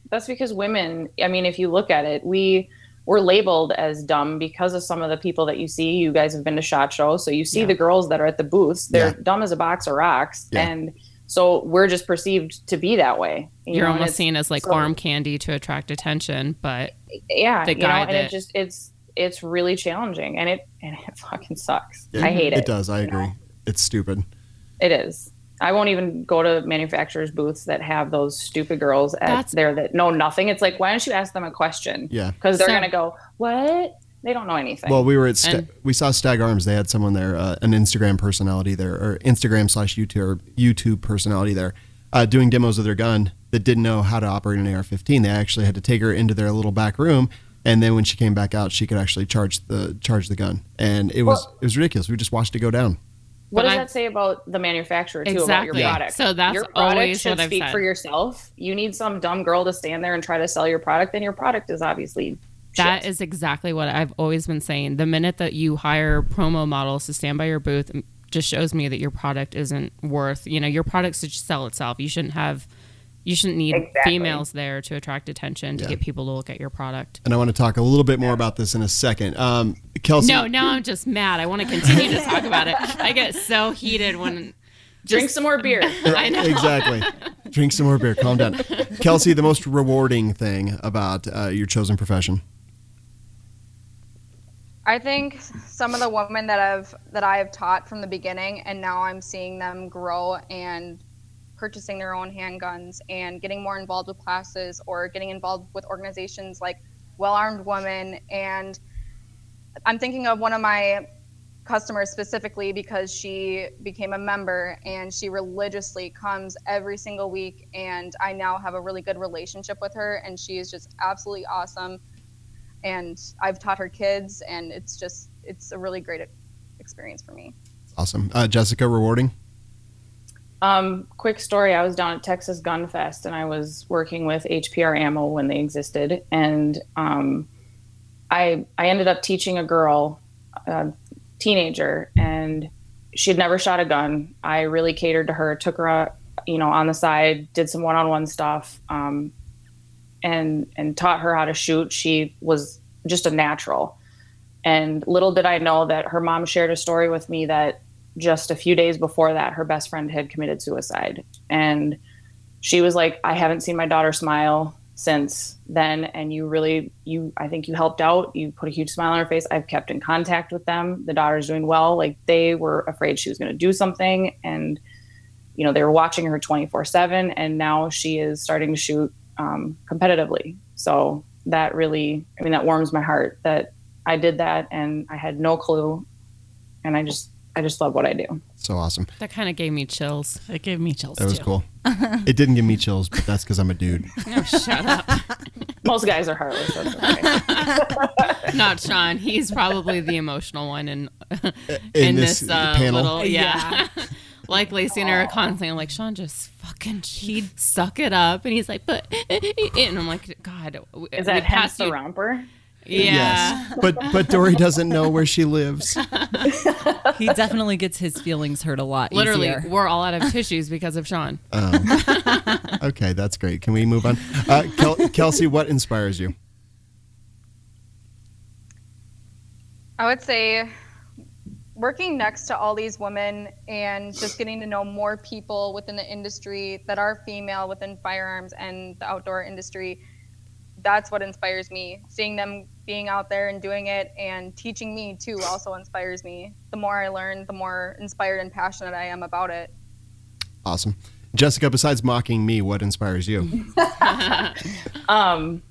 That's because women, I mean, if you look at it, we we're labeled as dumb because of some of the people that you see. You guys have been to shot shows, so you see Yeah. the girls that are at the booths. They're Yeah. dumb as a box of rocks, Yeah. and so we're just perceived to be that way. You You're know, almost seen as like so- arm candy to attract attention, but yeah, the you know, guy and that- it just it's it's really challenging, and it and it <laughs> fucking sucks. Yeah, I hate it. It does. I agree. know? It's stupid. It is. I won't even go to manufacturers' booths that have those stupid girls at That's- there that know nothing. It's like, why don't you ask them a question? Yeah. Because they're So- gonna go, what? They don't know anything. Well, we were at Sta- And- we saw Stag Arms. They had someone there, uh, an Instagram personality there, or Instagram slash YouTube or YouTube personality there, uh, doing demos of their gun that didn't know how to operate an AR-15. They actually had to take her into their little back room, and then when she came back out, she could actually charge the charge the gun, and it was Well- it was ridiculous. We just watched it go down. what but does I- that say about the manufacturer too about Exactly. your product? So that's your product always should what I've speak said. for yourself. You need some dumb girl to stand there and try to sell your product, then your product is obviously That shit. is exactly what I've always been saying. The minute that you hire promo models to stand by your booth just shows me that your product isn't worth, you know, your product should sell itself. You shouldn't have you shouldn't need Exactly. females there to attract attention to Yeah. get people to look at your product. And I want to talk a little bit more about this in a second. Um, Kelsi, No, now I'm just mad. I want to continue to talk about it. I get so heated when Drink some more beer. <laughs> I know. exactly. Drink some more beer. Calm down. Kelsi, the most rewarding thing about uh, your chosen profession. I think some of the women that I've that I have taught from the beginning, and now I'm seeing them grow and purchasing their own handguns and getting more involved with classes or getting involved with organizations like Well Armed Women. And I'm thinking of one of my customers specifically because she became a member and she religiously comes every single week. And I now have a really good relationship with her, and she is just absolutely awesome and I've taught her kids, and it's just it's a really great experience for me. Awesome. Uh, Jessica, rewarding. Um, quick story. I was down at Texas Gun Fest and I was working with HPR ammo when they existed. And um, I, I ended up teaching a girl, a teenager, and she'd never shot a gun. I really catered to her, took her, uh, you know, on the side, did some one-on-one stuff, um, and, and taught her how to shoot. She was just a natural. And little did I know that her mom shared a story with me that just a few days before that, her best friend had committed suicide. And she was like, I haven't seen my daughter smile since then. And you really, you, I think you helped out. You put a huge smile on her face. I've kept in contact with them. The daughter's doing well. Like they were afraid she was going to do something. And, you know, they were watching her 24 7. And now she is starting to shoot um, competitively. So that really, I mean, that warms my heart that I did that and I had no clue. And I just, I just love what I do. So awesome. That kind of gave me chills. It gave me chills That was too. cool. <laughs> it didn't give me chills, but that's because I'm a dude. <laughs> Oh, shut up. <laughs> Most guys are heartless. That's okay. Not Sean. He's probably the emotional one in in, In this, this uh, panel? little yeah. like Lacey and I are constantly like Sean just fucking he'd suck it up and he's like but and I'm like God Is that hence the romper? Yeah Yes. But but Dory doesn't know where she lives. <laughs> He definitely gets his feelings hurt a lot. literally easier. we're all out of tissues because of Sean Okay, that's great. Can we move on? Uh, Kel- Kelsi, what inspires you? I would say working next to all these women and just getting to know more people within the industry that are female within firearms and the outdoor industry. That's what inspires me. Seeing them being out there and doing it and teaching me too also inspires me. The more I learn, the more inspired and passionate I am about it. Awesome. Jessica, besides mocking me, what inspires you? <laughs> <laughs> Um,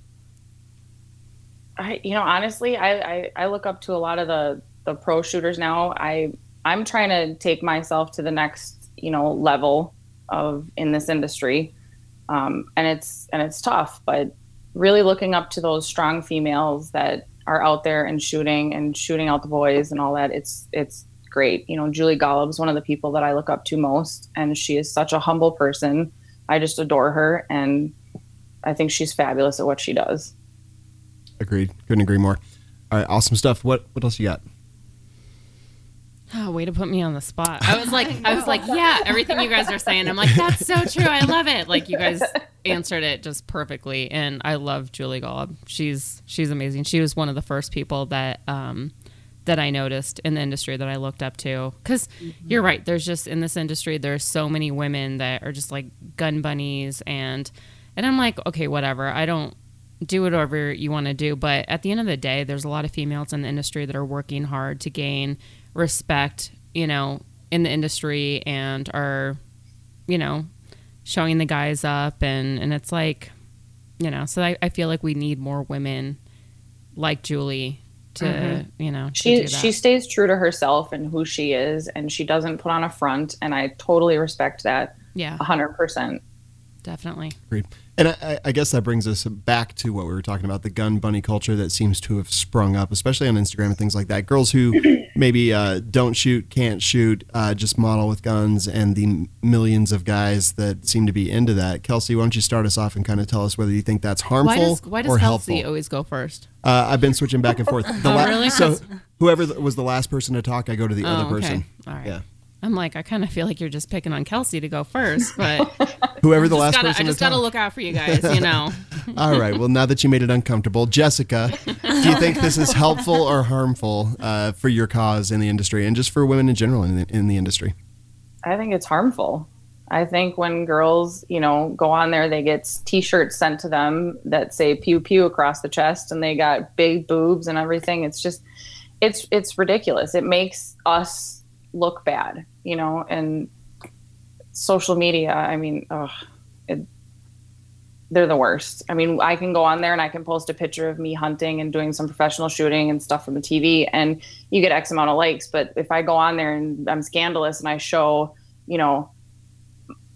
I, you know, honestly, I, I, I look up to a lot of the, the pro shooters now. I, I'm trying to take myself to the next, you know, level of in this industry. Um, and it's, and it's tough, but really looking up to those strong females that are out there and shooting and shooting out the boys and all that. It's, it's great. You know, Julie Golob's one of the people that I look up to most, and she is such a humble person. I just adore her. And I think she's fabulous at what she does. Agreed. Couldn't agree more. All right, awesome stuff. What what else you got? Oh way to put me on the spot. I was like I was like yeah everything you guys are saying. I'm like that's so true. I love it. Like you guys answered it just perfectly and I love Julie Golob she's she's amazing. She was one of the first people that um that I noticed in the industry that I looked up to. Because you're right, there's just in this industry, there's so many women that are just like gun bunnies, and and I'm like, okay, whatever. I don't do whatever you want to do, but at the end of the day, there's a lot of females in the industry that are working hard to gain respect, you know, in the industry and are, you know, showing the guys up, and and it's like, you know, so I, I feel like we need more women like Julie to mm-hmm. you know to She do that. she stays true to herself and who she is, and she doesn't put on a front, and I totally respect that yeah hundred percent. definitely Agreed. And I, I- I guess that brings us back to what we were talking about the gun bunny culture that seems to have sprung up, especially on Instagram and things like that. Girls who <clears throat> maybe uh, don't shoot, can't shoot, uh, just model with guns, and the millions of guys that seem to be into that. Kelsi, why don't you start us off and kind of tell us whether you think that's harmful why does why does or Kelsi helpful? always go first Uh, I've been switching back and forth. <laughs> The Oh, la- really? So whoever was the last person to talk, I go to the other Oh, okay. person. all right Yeah. I'm like I kind of feel like you're just picking on Kelsi to go first but <laughs> Whoever the last gotta, person I just to gotta talk. look out for you guys you know <laughs> All right. Well, now that you made it uncomfortable, Jessica, do you think this is helpful or harmful uh, for your cause in the industry and just for women in general in the, in the industry? I think it's harmful. I think when girls, you know, go on there, they get T-shirts sent to them that say "pew pew" across the chest, and they got big boobs and everything. It's just, it's it's ridiculous. It makes us look bad, you know. And social media, I mean, ugh, it, they're the worst. I mean, I can go on there and I can post a picture of me hunting and doing some professional shooting and stuff from the TV, and you get X amount of likes. But if I go on there and I'm scandalous and I show, you know,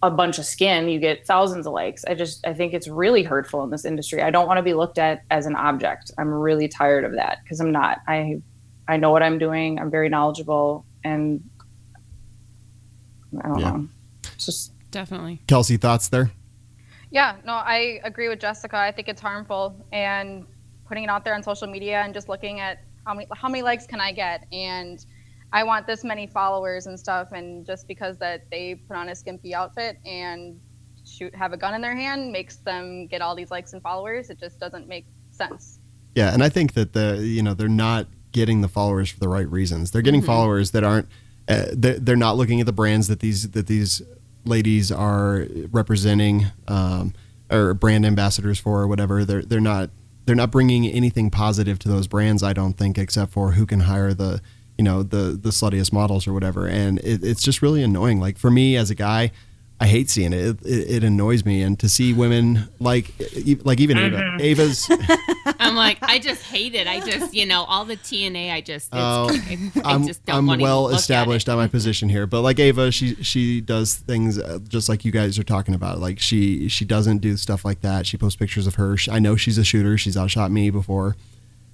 a bunch of skin, you get thousands of likes. I just I think it's really hurtful in this industry. I don't want to be looked at as an object. I'm really tired of that because I'm not. I I know what I'm doing. I'm very knowledgeable and I don't Yeah. know. It's just definitely Kelsi, thoughts there? Yeah, no, I agree with Jessica. I think it's harmful and putting it out there on social media and just looking at how many how many likes can I get and I want this many followers and stuff and just because that they put on a skimpy outfit and shoot have a gun in their hand makes them get all these likes and followers. It just doesn't make sense. Yeah, and I think that the you know they're not getting the followers for the right reasons. They're getting mm-hmm. followers that aren't. Uh, they're, they're not looking at the brands that these that these ladies are representing um, or brand ambassadors for or whatever. They're they're not they're not bringing anything positive to those brands. I don't think, except for who can hire the you know the the sluttiest models or whatever. And it, it's just really annoying. Like for me as a guy. I hate seeing it. It, it. it annoys me, and to see women like, like even Ava, Ava's. <laughs> I'm like, I just hate it. I just, you know, all the TNA. I just, it's, Oh, I I'm, just don't I'm want well established on my position here, but like Ava, she she does things uh, just like you guys are talking about. Like she she doesn't do stuff like that. She posts pictures of her. She, I know she's a shooter. She's outshot me before,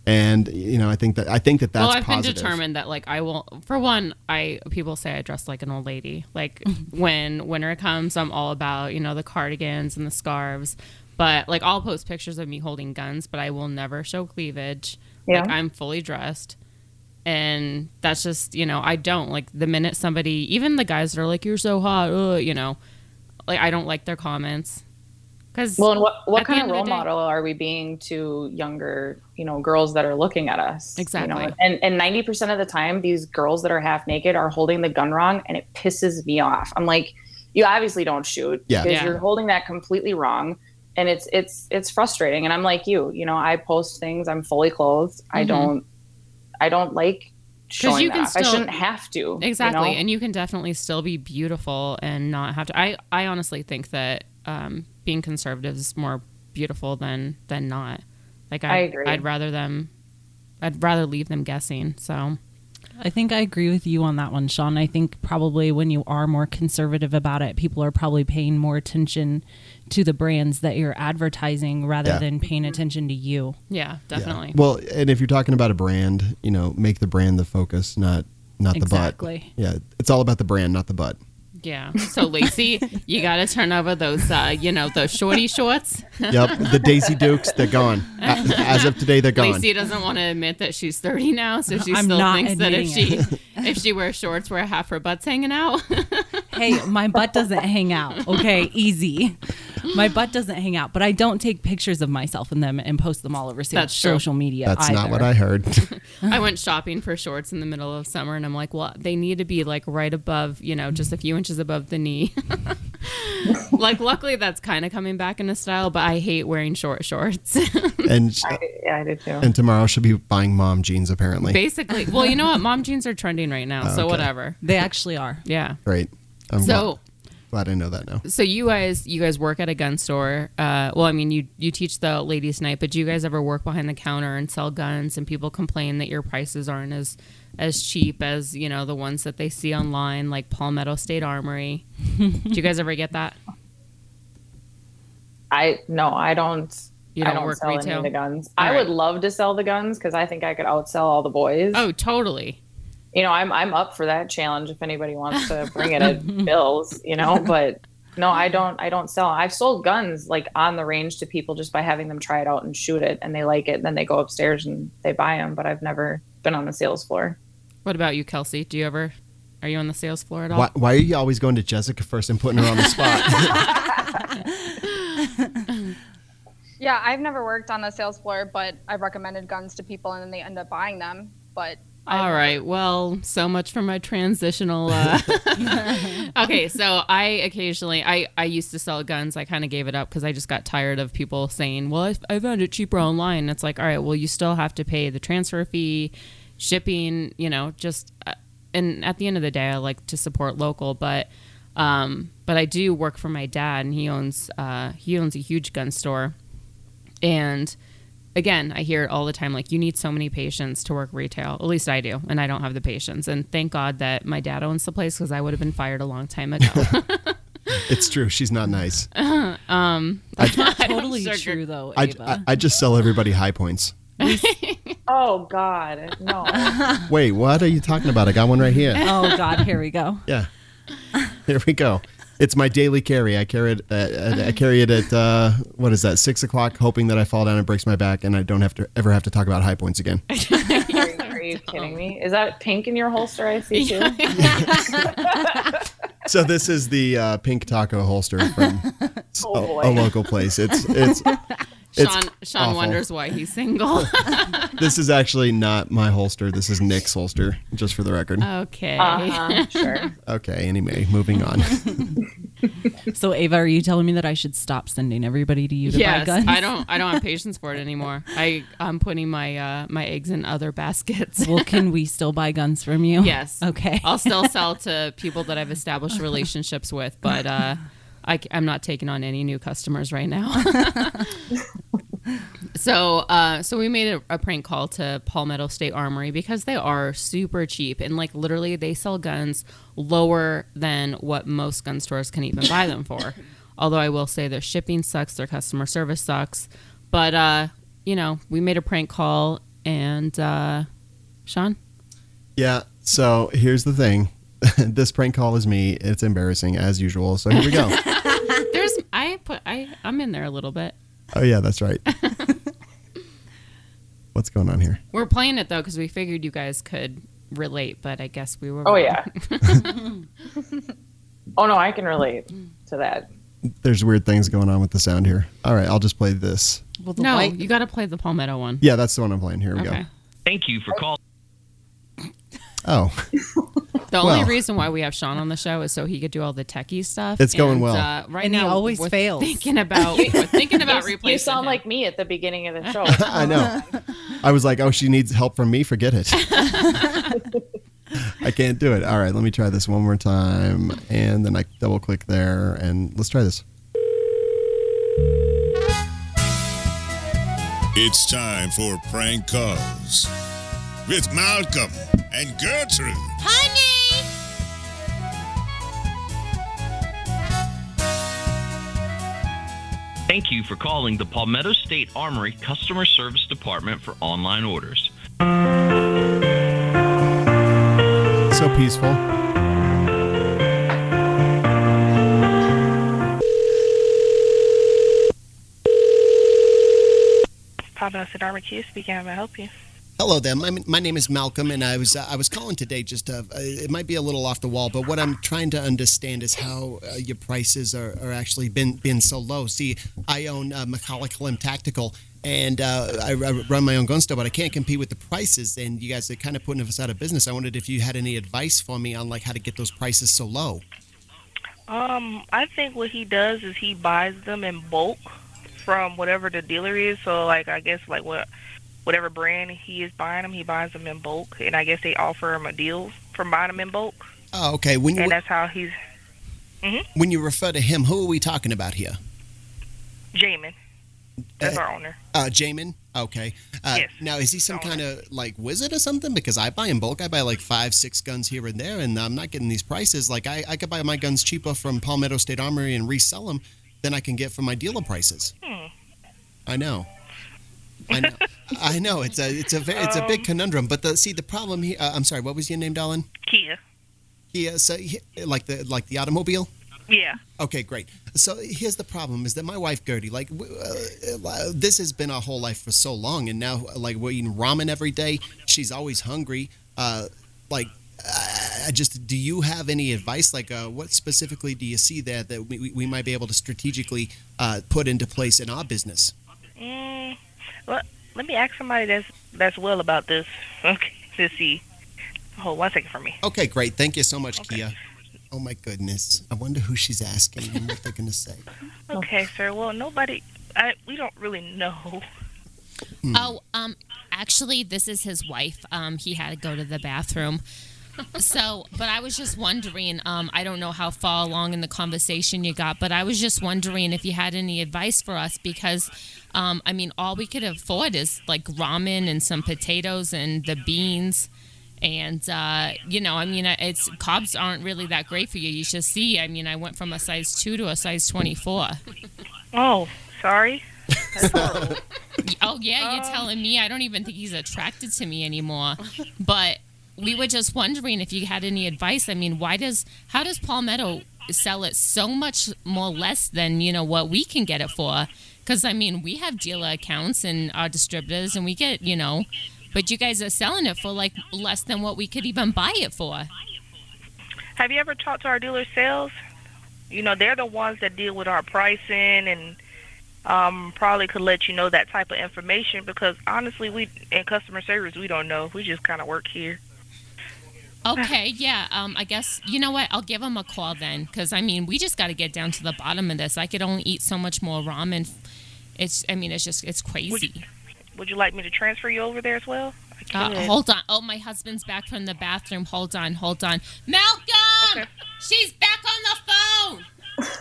and you know I think that I think that that's well, I've positive. been determined that like I will. For one, I people say I dress like an old lady. Like <laughs> when winter comes, I'm all about you know the cardigans and the scarves. But like I'll post pictures of me holding guns, but I will never show cleavage. Like Yeah. I'm fully dressed. And that's just, you know, I don't like the minute somebody, even the guys that are like, you're so hot, uh, you know, like I don't like their comments. Cause Well, and what what kind end of of role the day- model are we being to younger, you know, girls that are looking at us? you know? Exactly. And and ninety percent of the time, these girls that are half naked are holding the gun wrong, and it pisses me off. I'm like, you obviously don't shoot because Yeah. you're holding that completely wrong, and it's it's it's frustrating. And I'm like you, you know, I post things. I'm fully clothed. I Mhm. don't, I don't like showing you that can. I shouldn't have to. you exactly know? and you can definitely still be beautiful and not have to i i honestly think that um being conservative is more beautiful than than not like I I, agree. i'd rather them i'd rather leave them guessing so I think I agree with you on that one, Sean. I think probably when you are more conservative about it, people are probably paying more attention to the brands that you're advertising rather Yeah. than paying mm-hmm. attention to you. yeah Yeah. definitely Well, and if you're talking about a brand, you know, make the brand the focus, not not the butt. Exactly. Yeah, it's all about the brand, not the butt. Yeah so lacey you gotta turn over those uh you know those shorty shorts Yep, the Daisy Dukes, they're gone. As of today, they're gone. lacey doesn't want to admit that she's 30 now so she I'm still thinks that if she if she wears shorts where half her butt's hanging out Hey, my butt doesn't hang out. Okay, easy. <gasps> My butt doesn't hang out, but I don't take pictures of myself in them and post them all over so- That's true. social media. That's not what I heard. <laughs> I went shopping for shorts in the middle of summer, and I'm like, well, they need to be like right above, you know, just a few inches above the knee. <laughs> like, luckily, that's kind of coming back into style, but I hate wearing short shorts. <laughs> and I, yeah, I do too. and tomorrow she'll be buying mom jeans apparently. Basically, well, you know what? Mom jeans are trending right now, oh, so okay. whatever. They actually are. Yeah. Great. I'm So, glad I know that now. so you guys, you guys work at a gun store. Uh, well, I mean, you you teach the ladies' night, but do you guys ever work behind the counter and sell guns? And people complain that your prices aren't as as cheap as you know the ones that they see online, like Palmetto State Armory. do you guys ever get that? <laughs> I no, I don't. You I don't don't work sell any of the guns. All I right. would love to sell the guns because I think I could outsell all the boys. Oh, totally. You know, I'm I'm up for that challenge if anybody wants to bring it at <laughs> Bill's. You know, but no, I don't. I don't sell. I've sold guns like on the range to people just by having them try it out and shoot it, and they like it. And then they go upstairs and they buy them. But I've never been on the sales floor. What about you, Kelsi? Do you ever? Are you on the sales floor at all? Why, why are you always going to Jessica first and putting her on the spot? <laughs> Yeah, I've never worked on the sales floor, but I've recommended guns to people and then they end up buying them. But All right. Well, so much for my transitional. Uh... <laughs> <laughs> okay, so I occasionally I I used to sell guns. I kind of gave it up because I just got tired of people saying, "Well, I, I found it cheaper online." It's like, all right, well, you still have to pay the transfer fee, shipping. You know, just uh, and at the end of the day, I like to support local, but. Um, but I do work for my dad, and he owns uh, he owns a huge gun store, and again, I hear it all the time like, you need so many patients to work retail. At least I do. And I don't have the patience. And thank God that my dad owns the place because I would have been fired a long time ago. <laughs> <laughs> it's true. She's not nice. <laughs> Um, totally sugar- true, though, I, I, I just sell everybody high points. Oh God, no. Wait, what are you talking about? I got one right here. oh, God, here we go. Yeah. Here we go. It's my daily carry. I carry it. Uh, I carry it at uh, what is that? Six o'clock, hoping that I fall down and breaks my back, and I don't have to ever have to talk about high points again. Are <laughs> you, are you kidding me? Is that pink in your holster? I see too. <laughs> So this is the uh, pink taco holster from <laughs> Oh, a, a local place. It's it's It's Sean, Sean awful. wonders why he's single. <laughs> this is actually not my holster. This is Nick's holster, just for the record. okay. Uh-huh, sure. <laughs> Okay. Anyway, moving on. <laughs> So Ava, are you telling me that I should stop sending everybody to you to yes, buy guns? I don't. I don't have patience for it anymore. I I'm putting my uh, my eggs in other baskets. Well, can we still buy guns from you? yes. Okay. I'll still sell to people that I've established relationships with, but uh, I, am not taking on any new customers right now. <laughs> <laughs> so, uh, so we made a, a, prank call to Palmetto State Armory because they are super cheap and like literally they sell guns lower than what most gun stores can even buy them for. <laughs> Although I will say their shipping sucks, their customer service sucks, but uh, you know, we made a prank call and uh, Sean. Yeah. So here's the thing. this prank call is me. It's embarrassing as usual. So here we go. There's I put I I'm in there a little bit. Oh yeah, that's right. <laughs> What's going on here? We're playing it though because we figured you guys could relate, but I guess we were. Oh wrong. yeah. <laughs> <laughs> oh no, I can relate to that. There's weird things going on with the sound here. All right, I'll just play this. Well, the No, white- you got to play the Palmetto one. Yeah, that's the one I'm playing. Here we Okay. go. Thank you for calling. Oh, The only Well. reason why we have Sean on the show is so he could do all the techie stuff. It's going And, well. Uh, right And he now, always we're fails. Thinking about we're <laughs> thinking about You, replacing. you sound him. like me at the beginning of the show. <laughs> <laughs> I know. I was like, oh, she needs help from me. Forget it. I can't do it. All right, let me try this one more time, and then I double click there, and let's try this. It's time for prank calls with Malcolm and Gertrude. Honey! Thank you for calling the Palmetto State Armory Customer Service Department for online orders. So peaceful. Palmetto State Armory Q speaking. How may I help you? Hello there. My, my name is Malcolm, and I was uh, I was calling today. Just uh, it might be a little off the wall, but what I'm trying to understand is how uh, your prices are, are actually been been so low. See, I own uh, McCulloch Tactical, and uh, I, I run my own gun store, but I can't compete with the prices. And you guys are kind of putting us out of business. I wondered if you had any advice for me on like how to get those prices so low. Um, I think what he does is he buys them in bulk from whatever the dealer is. So, like, I guess like what whatever brand he is buying them, he buys them in bulk, and I guess they offer him a deal from buying them in bulk, Oh, okay. When you and that's how he's when you refer to him, who are we talking about here? Jamin. That's Uh, our owner. Uh, Jamin. Okay. Uh, Yes. Now, is he some kind of like wizard or something? Because I buy in bulk. I buy like five, six guns here and there, and I'm not getting these prices. Like I, I could buy my guns cheaper from Palmetto State Armory and resell them than I can get from my dealer prices. Hmm. I know. I know. I know. It's a it's a very it's a Um, big conundrum. But the see the problem here. Uh, I'm sorry. What was your name, darling? Kia. Kia. So like the like the automobile. Yeah. Okay, great. So here's the problem: is that my wife Gertie, like, uh, this has been our whole life for so long, and now, like, we're eating ramen every day. She's always hungry. Uh, like, uh, I just, do you have any advice? Like, uh, what specifically do you see there that we, we- we might be able to strategically uh, put into place in our business? Mm, well, let me ask somebody that's that's well about this. <laughs> Okay, to see. Hold one second for me. Okay, great. Thank you so much, Okay. Kia. Oh my goodness, I wonder who she's asking and what they're going to say. <laughs> Okay, sir. Well, nobody. I we don't really know. Oh, um, actually, this is his wife. Um, he had to go to the bathroom. So, but I was just wondering, um, I don't know how far along in the conversation you got, but I was just wondering if you had any advice for us because, um, I mean, all we could afford is like ramen and some potatoes and the beans. And, uh, you know, I mean, it's cobs aren't really that great for you. You should see, I mean, I went from a size two to a size 24. Oh, sorry. <laughs> Oh yeah, you're telling me. I don't even think he's attracted to me anymore. But we were just wondering if you had any advice. I mean, why does how does Palmetto sell it so much more less than you know what we can get it for? Because I mean, we have dealer accounts and our distributors, and we get you know, but you guys are selling it for like less than what we could even buy it for. Have you ever talked to our dealer sales? You know, they're the ones that deal with our pricing and um, probably could let you know that type of information because honestly, we in customer service we don't know. We just kind of work here. Okay, yeah. Um, I guess you know what? I'll give him a call then, because I mean, we just got to get down to the bottom of this. I could only eat so much more ramen. It's, I mean, it's just, it's crazy. Would you like me to transfer you over there as well? I Uh, hold on. Oh, my husband's back from the bathroom. Hold on, hold on. Malcolm, Okay. she's back on the phone.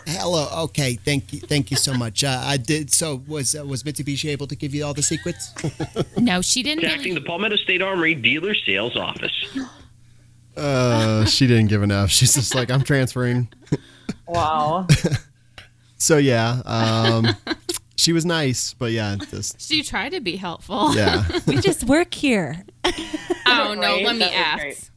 Hello. Okay. Thank you. Thank you so much. Uh, I did. So was uh, was Mitsubishi able to give you all the secrets? No, she didn't. Contacting Really, the Palmetto State Armory dealer sales office. <gasps> <laughs> Uh, she didn't give enough. She's just like, I'm transferring. <laughs> Wow. <laughs> So yeah, um, she was nice, but yeah, just She tried to be helpful. yeah. <laughs> we just work here. Oh no, Right? let me That ask.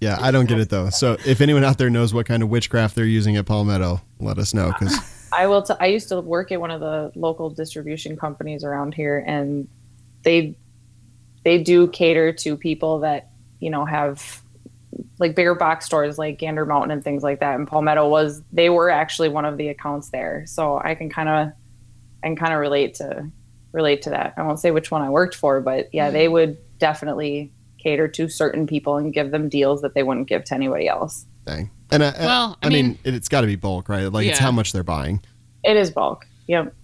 Yeah, I don't get it though. So if anyone out there knows what kind of witchcraft they're using at Palmetto, let us know because I will. T- I used to work at one of the local distribution companies around here, and they they do cater to people that you know have like bigger box stores like Gander Mountain and things like that. And Palmetto was they were actually one of the accounts there, so I can kind of I can kind of relate to relate to that. I won't say which one I worked for, but yeah, they mm. would definitely cater to certain people and give them deals that they wouldn't give to anybody else. dang. And I, Well, I, I mean, mean- it, it's got to be bulk, right? Like it's how much they're buying, It is bulk. Yep.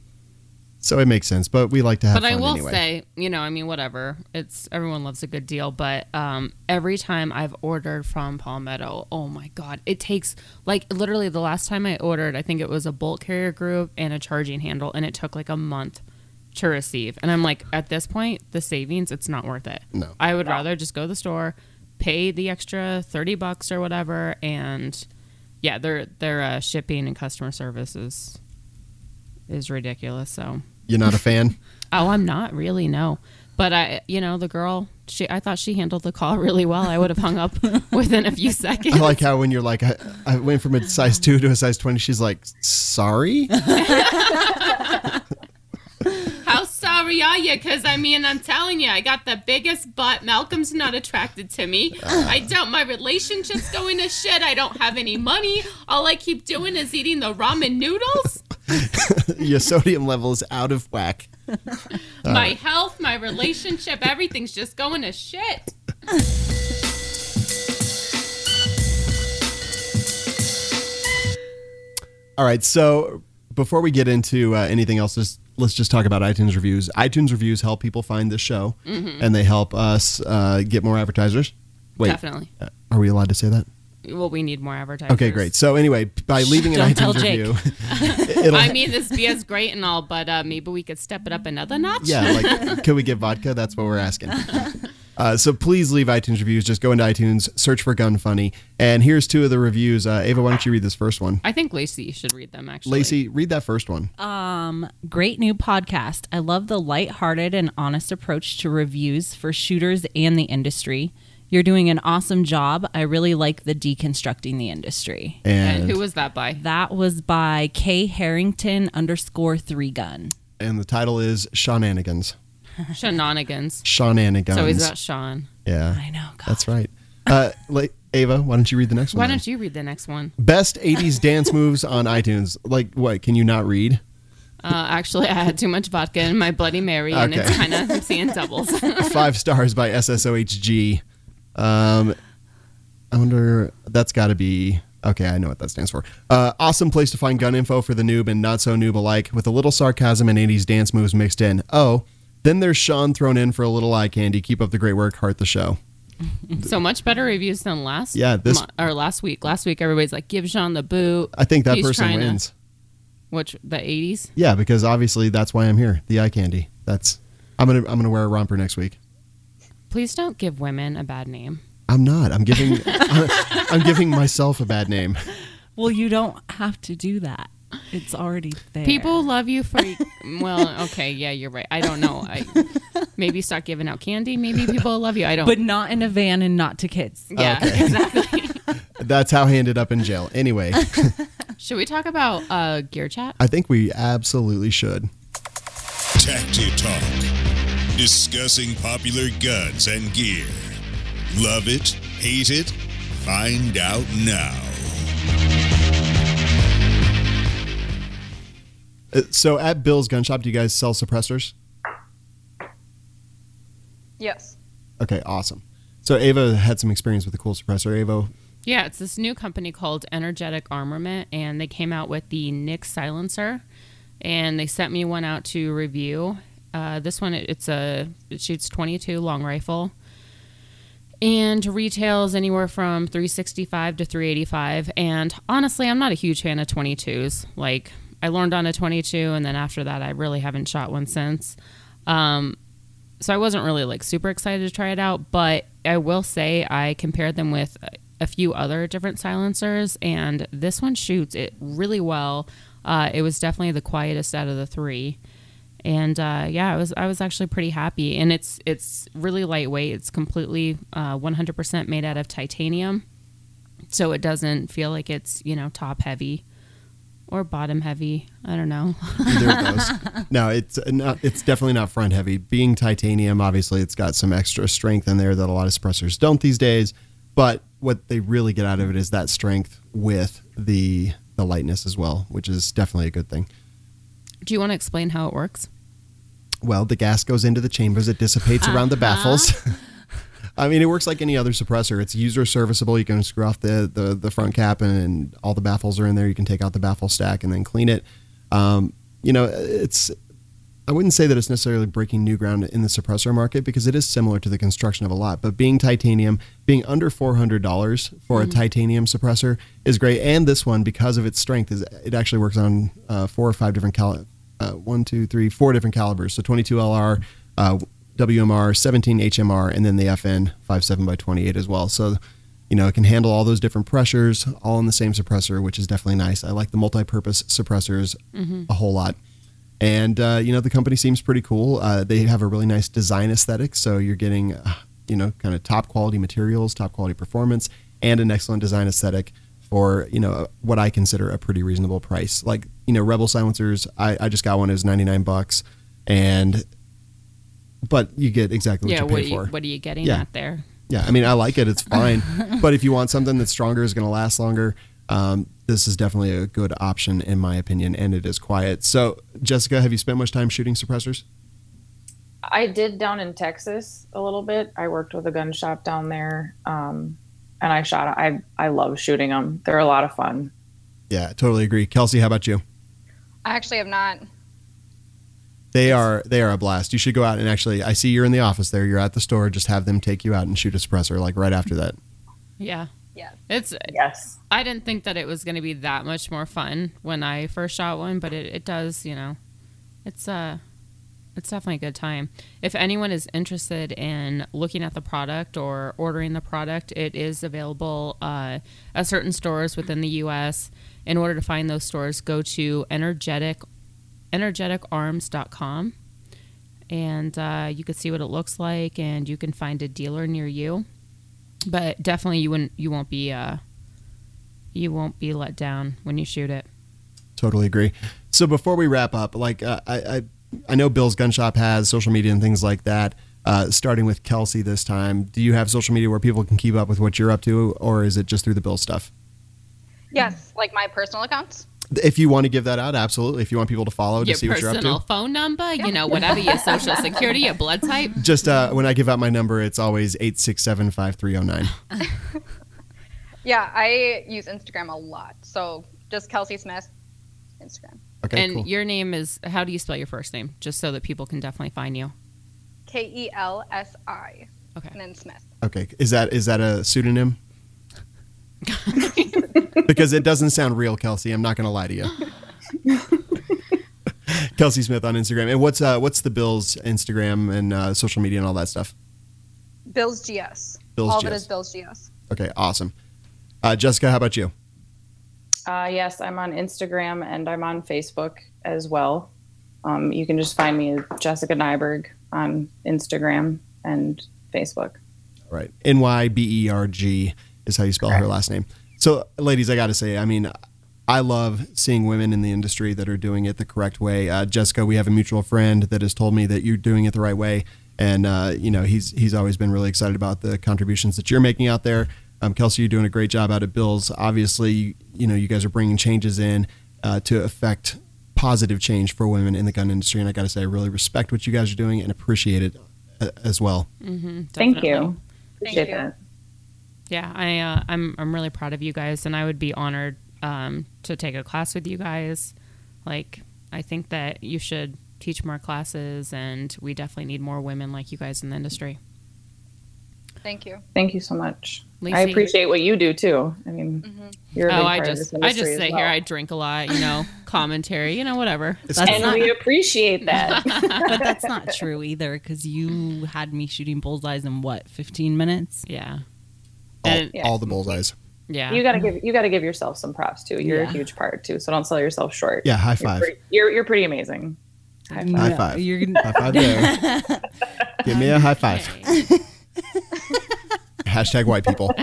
So it makes sense. But we like to have But I will anyway. say, you know, I mean, whatever. It's everyone loves a good deal, but um, every time I've ordered from Palmetto, oh my god, it takes like literally the last time I ordered, I think it was a bolt carrier group and a charging handle, and it took like a month to receive. And I'm like, at this point, the savings, it's not worth it. No. I would rather just go to the store, pay the extra thirty bucks or whatever, and yeah, their their uh, shipping and customer service is is ridiculous. So. You're not a fan. <laughs> Oh, I'm not really, no. But I, you know, the girl, she, I thought she handled the call really well. I would have hung up <laughs> within a few seconds. I like how when you're like, I, I went from a size two to a size twenty. She's like, sorry. <laughs> How sorry are you? Because I mean, I'm telling you, I got the biggest butt. Malcolm's not attracted to me. I don't. My relationship's going to shit. I don't have any money. All I keep doing is eating the ramen noodles. <laughs> Your sodium level is out of whack. <laughs> my health, my relationship, everything's just going to shit. All right, so before we get into uh, anything else, let's, let's just talk about iTunes reviews. iTunes reviews help people find the show, and they help us uh, get more advertisers. Wait, Definitely. uh, are we allowed to say that? Well, we need more advertisers. Okay, great. So anyway, by <laughs> leaving an Don't iTunes review, <laughs> <laughs> it'll, I mean, this beer's great and all, but uh, maybe we could step it up another notch. yeah, like could we get vodka? That's what we're asking. Uh, so please leave iTunes reviews. Just go into iTunes, search for Gun Funny, and here's two of the reviews. Uh, Ava, why don't you read this first one? I think Lacey should read them actually. Lacey, read that first one. Um, great new podcast. I love the lighthearted and honest approach to reviews for shooters and the industry. You're doing an awesome job. I really like the deconstructing the industry. And And who was that by? That was by K Harrington underscore three gun. and the title is Shenanigans. Shenanigans. Shenanigans. So he's about Sean. yeah, I know. God. that's right. Uh, La- Ava, why don't you read the next one? Why then? don't you read the next one? Best 80s dance moves on iTunes. Like, what? Can you not read? Uh, actually, I had too much vodka in my Bloody Mary, and Okay. it's kind of I'm seeing doubles. <laughs> Five stars by SSOHG. Um, I wonder, that's got to be. Okay, I know what that stands for. Uh, awesome place to find gun info for the noob and not so noob alike, with a little sarcasm and 80s dance moves mixed in. Oh, then there's Sean thrown in for a little eye candy. Keep up the great work. Heart the show. <laughs> so much better reviews than last. Yeah, this- or last week. Last week, everybody's like, "Give Sean the boot." I think that He's person trying to- wins. Which the '80s? Yeah, because obviously that's why I'm here. The eye candy. That's. I'm gonna I'm gonna wear a romper next week. Please don't give women a bad name. I'm not. I'm giving. <laughs> I'm giving myself a bad name. Well, you don't have to do that. It's already there. People love you for. well, okay, yeah, you're right. I don't know. I maybe start giving out candy. Maybe people will love you. I don't. but not in a van and not to kids. yeah, Okay. exactly. <laughs> That's how he ended up in jail. Anyway, <laughs> Should we talk about uh, gear chat? I think we absolutely should. Tacti Talk. Discussing popular guns and gear. Love it? Hate it? Find out now. Uh, So at Bill's gun shop, do you guys sell suppressors? Yes. Okay, awesome. So Ava had some experience with the cool suppressor. Ava, Yeah, it's this new company called Energetic Armament, and they came out with the Nix silencer, and they sent me one out to review. Uh, this one, it- it's a it shoots 22 long rifle, and retails anywhere from 365 to 385. And honestly, I'm not a huge fan of 22s. Like I learned on a 22, and then after that, I really haven't shot one since. Um, so I wasn't really like super excited to try it out, but I will say I compared them with a few other different silencers, and this one shoots it really well. Uh, it was definitely the quietest out of the three, and uh, yeah, I was I was actually pretty happy. And it's it's really lightweight. It's completely uh, 100% made out of titanium, so it doesn't feel like it's you know top heavy or bottom heavy. I don't know. either of those. <laughs> no, it's not. It's definitely not front heavy. Being titanium, obviously, it's got some extra strength in there that a lot of suppressors don't these days. But what they really get out of it is that strength with the the lightness as well, which is definitely a good thing. Do you want to explain how it works? Well, the gas goes into the chambers. It dissipates <laughs> around the baffles. <laughs> I mean, it works like any other suppressor. It's user serviceable. You can screw off the, the, the front cap and, and all the baffles are in there. You can take out the baffle stack and then clean it. Um, you know, it's I wouldn't say that it's necessarily breaking new ground in the suppressor market because it is similar to the construction of a lot. But being titanium, being under four hundred dollars for a titanium suppressor is great. And this one, because of its strength, is it actually works on uh, four or five different cal, uh, one, two, three, four different calibers. So twenty two LR, uh, WMR, seventeen HMR, and then the FN five seven by twenty eight as well. So you know, it can handle all those different pressures all in the same suppressor, which is definitely nice. I like the multi-purpose suppressors a whole lot. And uh, you know, the company seems pretty cool. Uh, they have a really nice design aesthetic, so you're getting, uh, you know, kind of top quality materials, top quality performance, and an excellent design aesthetic for you know what I consider a pretty reasonable price. Like you know, Rebel silencers, I, I just got one. It was 99 bucks, and but you get exactly what yeah, you pay what are you, for. what are you getting Yeah. at there? Yeah, I mean, I like it. It's <laughs> fine. but if you want something that's stronger, is going to last longer, um, this is definitely a good option, in my opinion, and it is quiet. So, Jessica, have you spent much time shooting suppressors? I did down in Texas a little bit. I worked with a gun shop down there, um, and I shot. I I love shooting them. They're a lot of fun. Yeah, totally agree. Kelsi, how about you? I actually have not. They are they are a blast. You should go out and actually. I see you're in the office there. You're at the store. Just have them take you out and shoot a suppressor like right after that. Yeah. Yes. It's Yes. I didn't think that it was going to be that much more fun when I first shot one, but it, it does, you know. It's uh it's definitely a good time. If anyone is interested in looking at the product or ordering the product, it is available uh, at certain stores within the US. In order to find those stores, go to energetic energeticarms.com and uh, you can see what it looks like and you can find a dealer near you but definitely you wouldn't you won't be uh you won't be let down when you shoot it Totally agree. So before we wrap up, like uh, I, I, I know Bill's Gun Shop has social media and things like that. Uh, starting with Kelsi this time, do you have social media where people can keep up with what you're up to, or is it just through the Bill stuff? Yes, like my personal accounts. If you want to give that out, absolutely. If you want people to follow to your see what you're up to, personal phone number you know whatever your social security your blood type <laughs> just uh, when I give out my number, it's always eight six seven five three zero nine. <laughs> Yeah, I use Instagram a lot. So just Kelsi Smith, Instagram. Okay, and cool. your name is how do you spell your first name just so that people can definitely find you K E L S I. Okay. And then Smith. Okay, is that is that a pseudonym? <laughs> because it doesn't sound real, Kelsi. I'm not going to lie to you. <laughs> Kelsi Smith on Instagram. And what's uh what's the Bills Instagram and uh, social media and all that stuff? Bill's GS. Bill's All of it GS. is Bill's GS. Okay, awesome. Uh, Jessica, how about you? Uh, yes, I'm on Instagram and I'm on Facebook as well. Um, you can just find me as Jessica Nyberg on Instagram and Facebook. All right, N Y B E R G is how you spell her last name. So, ladies, I got to say, I mean, I love seeing women in the industry that are doing it the correct way. Uh, Jessica, we have a mutual friend that has told me that you're doing it the right way, and uh, you know he's he's always been really excited about the contributions that you're making out there. Um, Kelsi, you're doing a great job out at Bills. Obviously, you know you guys are bringing changes in uh, to affect positive change for women in the gun industry, and I got to say, I really respect what you guys are doing and appreciate it uh, as well. Thank you. Appreciate you. that. Yeah, I uh, I'm I'm really proud of you guys, and I would be honored um, to take a class with you guys. Like, I think that you should teach more classes, and we definitely need more women like you guys in the industry. Thank you. Thank you so much. I appreciate what you do too. I mean, you're a big Oh, I part of just this I just as sit well. here, I drink a lot, you know, <laughs> commentary, you know, whatever. That's and not, we appreciate that. <laughs> but that's not true either because you had me shooting bullseyes in what 15 minutes. Yeah, All, And- all the bullseyes. yeah. you gotta give you gotta give yourself some props too. You're Yeah. a huge part too, so don't sell yourself short. Yeah, high You're five. pretty, you're, you're pretty amazing. High five. High five. You're gonna, High five there. <laughs> Give me a high five. Hashtag white people. <laughs>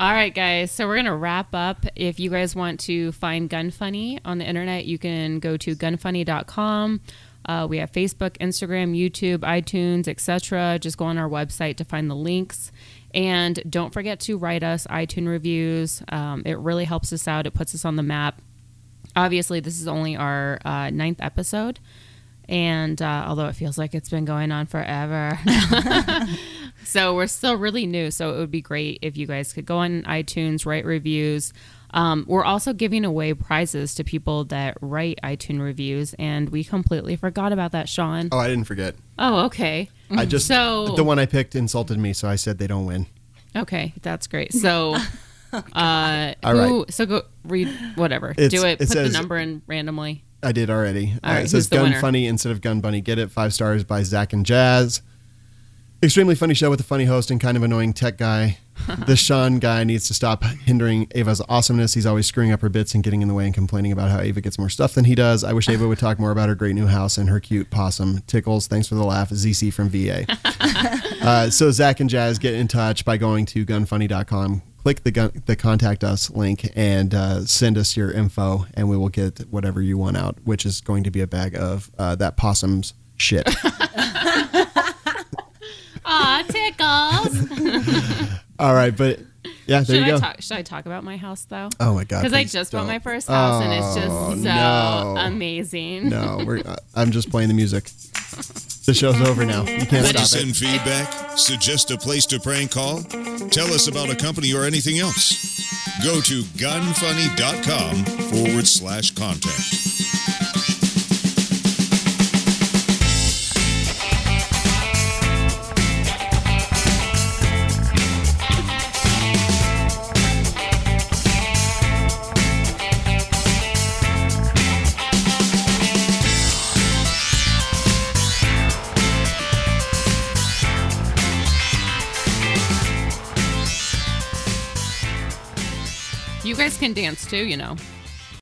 All right, guys. So we're gonna wrap up. If you guys want to find Gun Funny on the internet, you can go to gunfunny.com. Uh, we have Facebook, Instagram, YouTube, iTunes, etc. Just go on our website to find the links. And don't forget to write us iTunes reviews. Um, it really helps us out. It puts us on the map. Obviously, this is only our uh, ninth episode. And uh, although it feels like it's been going on forever, <laughs> <laughs> so we're still really new. So it would be great if you guys could go on iTunes, write reviews. Um, we're also giving away prizes to people that write iTunes reviews, and we completely forgot about that, Sean. Oh, I didn't forget. Oh, okay. I just So- the one I picked insulted me, so I said they don't win. Okay, that's great. So, <laughs> uh, All who, right. so go read whatever. It's- Do it. it Put the number in randomly. I did already. All Uh, right, it says Gun winner? Funny instead of Gun Bunny. Get it five stars by Zach and Jazz. Extremely funny show with a funny host and kind of annoying tech guy. <laughs> this Sean guy needs to stop hindering Ava's awesomeness. He's always screwing up her bits and getting in the way and complaining about how Ava gets more stuff than he does. I wish Ava would talk more about her great new house and her cute possum. Tickles. Thanks for the laugh. ZC from VA. <laughs> uh, so Zach and Jazz get in touch by going to gunfunny.com. Click the gun, the contact us link and uh, send us your info, and we will get whatever you want out, which is going to be a bag of uh, that possum's shit. <laughs> Aw, tickles. <laughs> All right, but yeah, there should you I go. talk? Should I talk about my house though? Oh my god! Because I please just bought don't. my first house, and it's just Oh, so no. amazing. No, we're, uh, I'm just playing the music. The show's over now. You can't Want to stop send it. feedback? Suggest a place to prank call? Tell us about a company or anything else? Go to gunfunny.com forward slash contact. You guys can dance too, you know.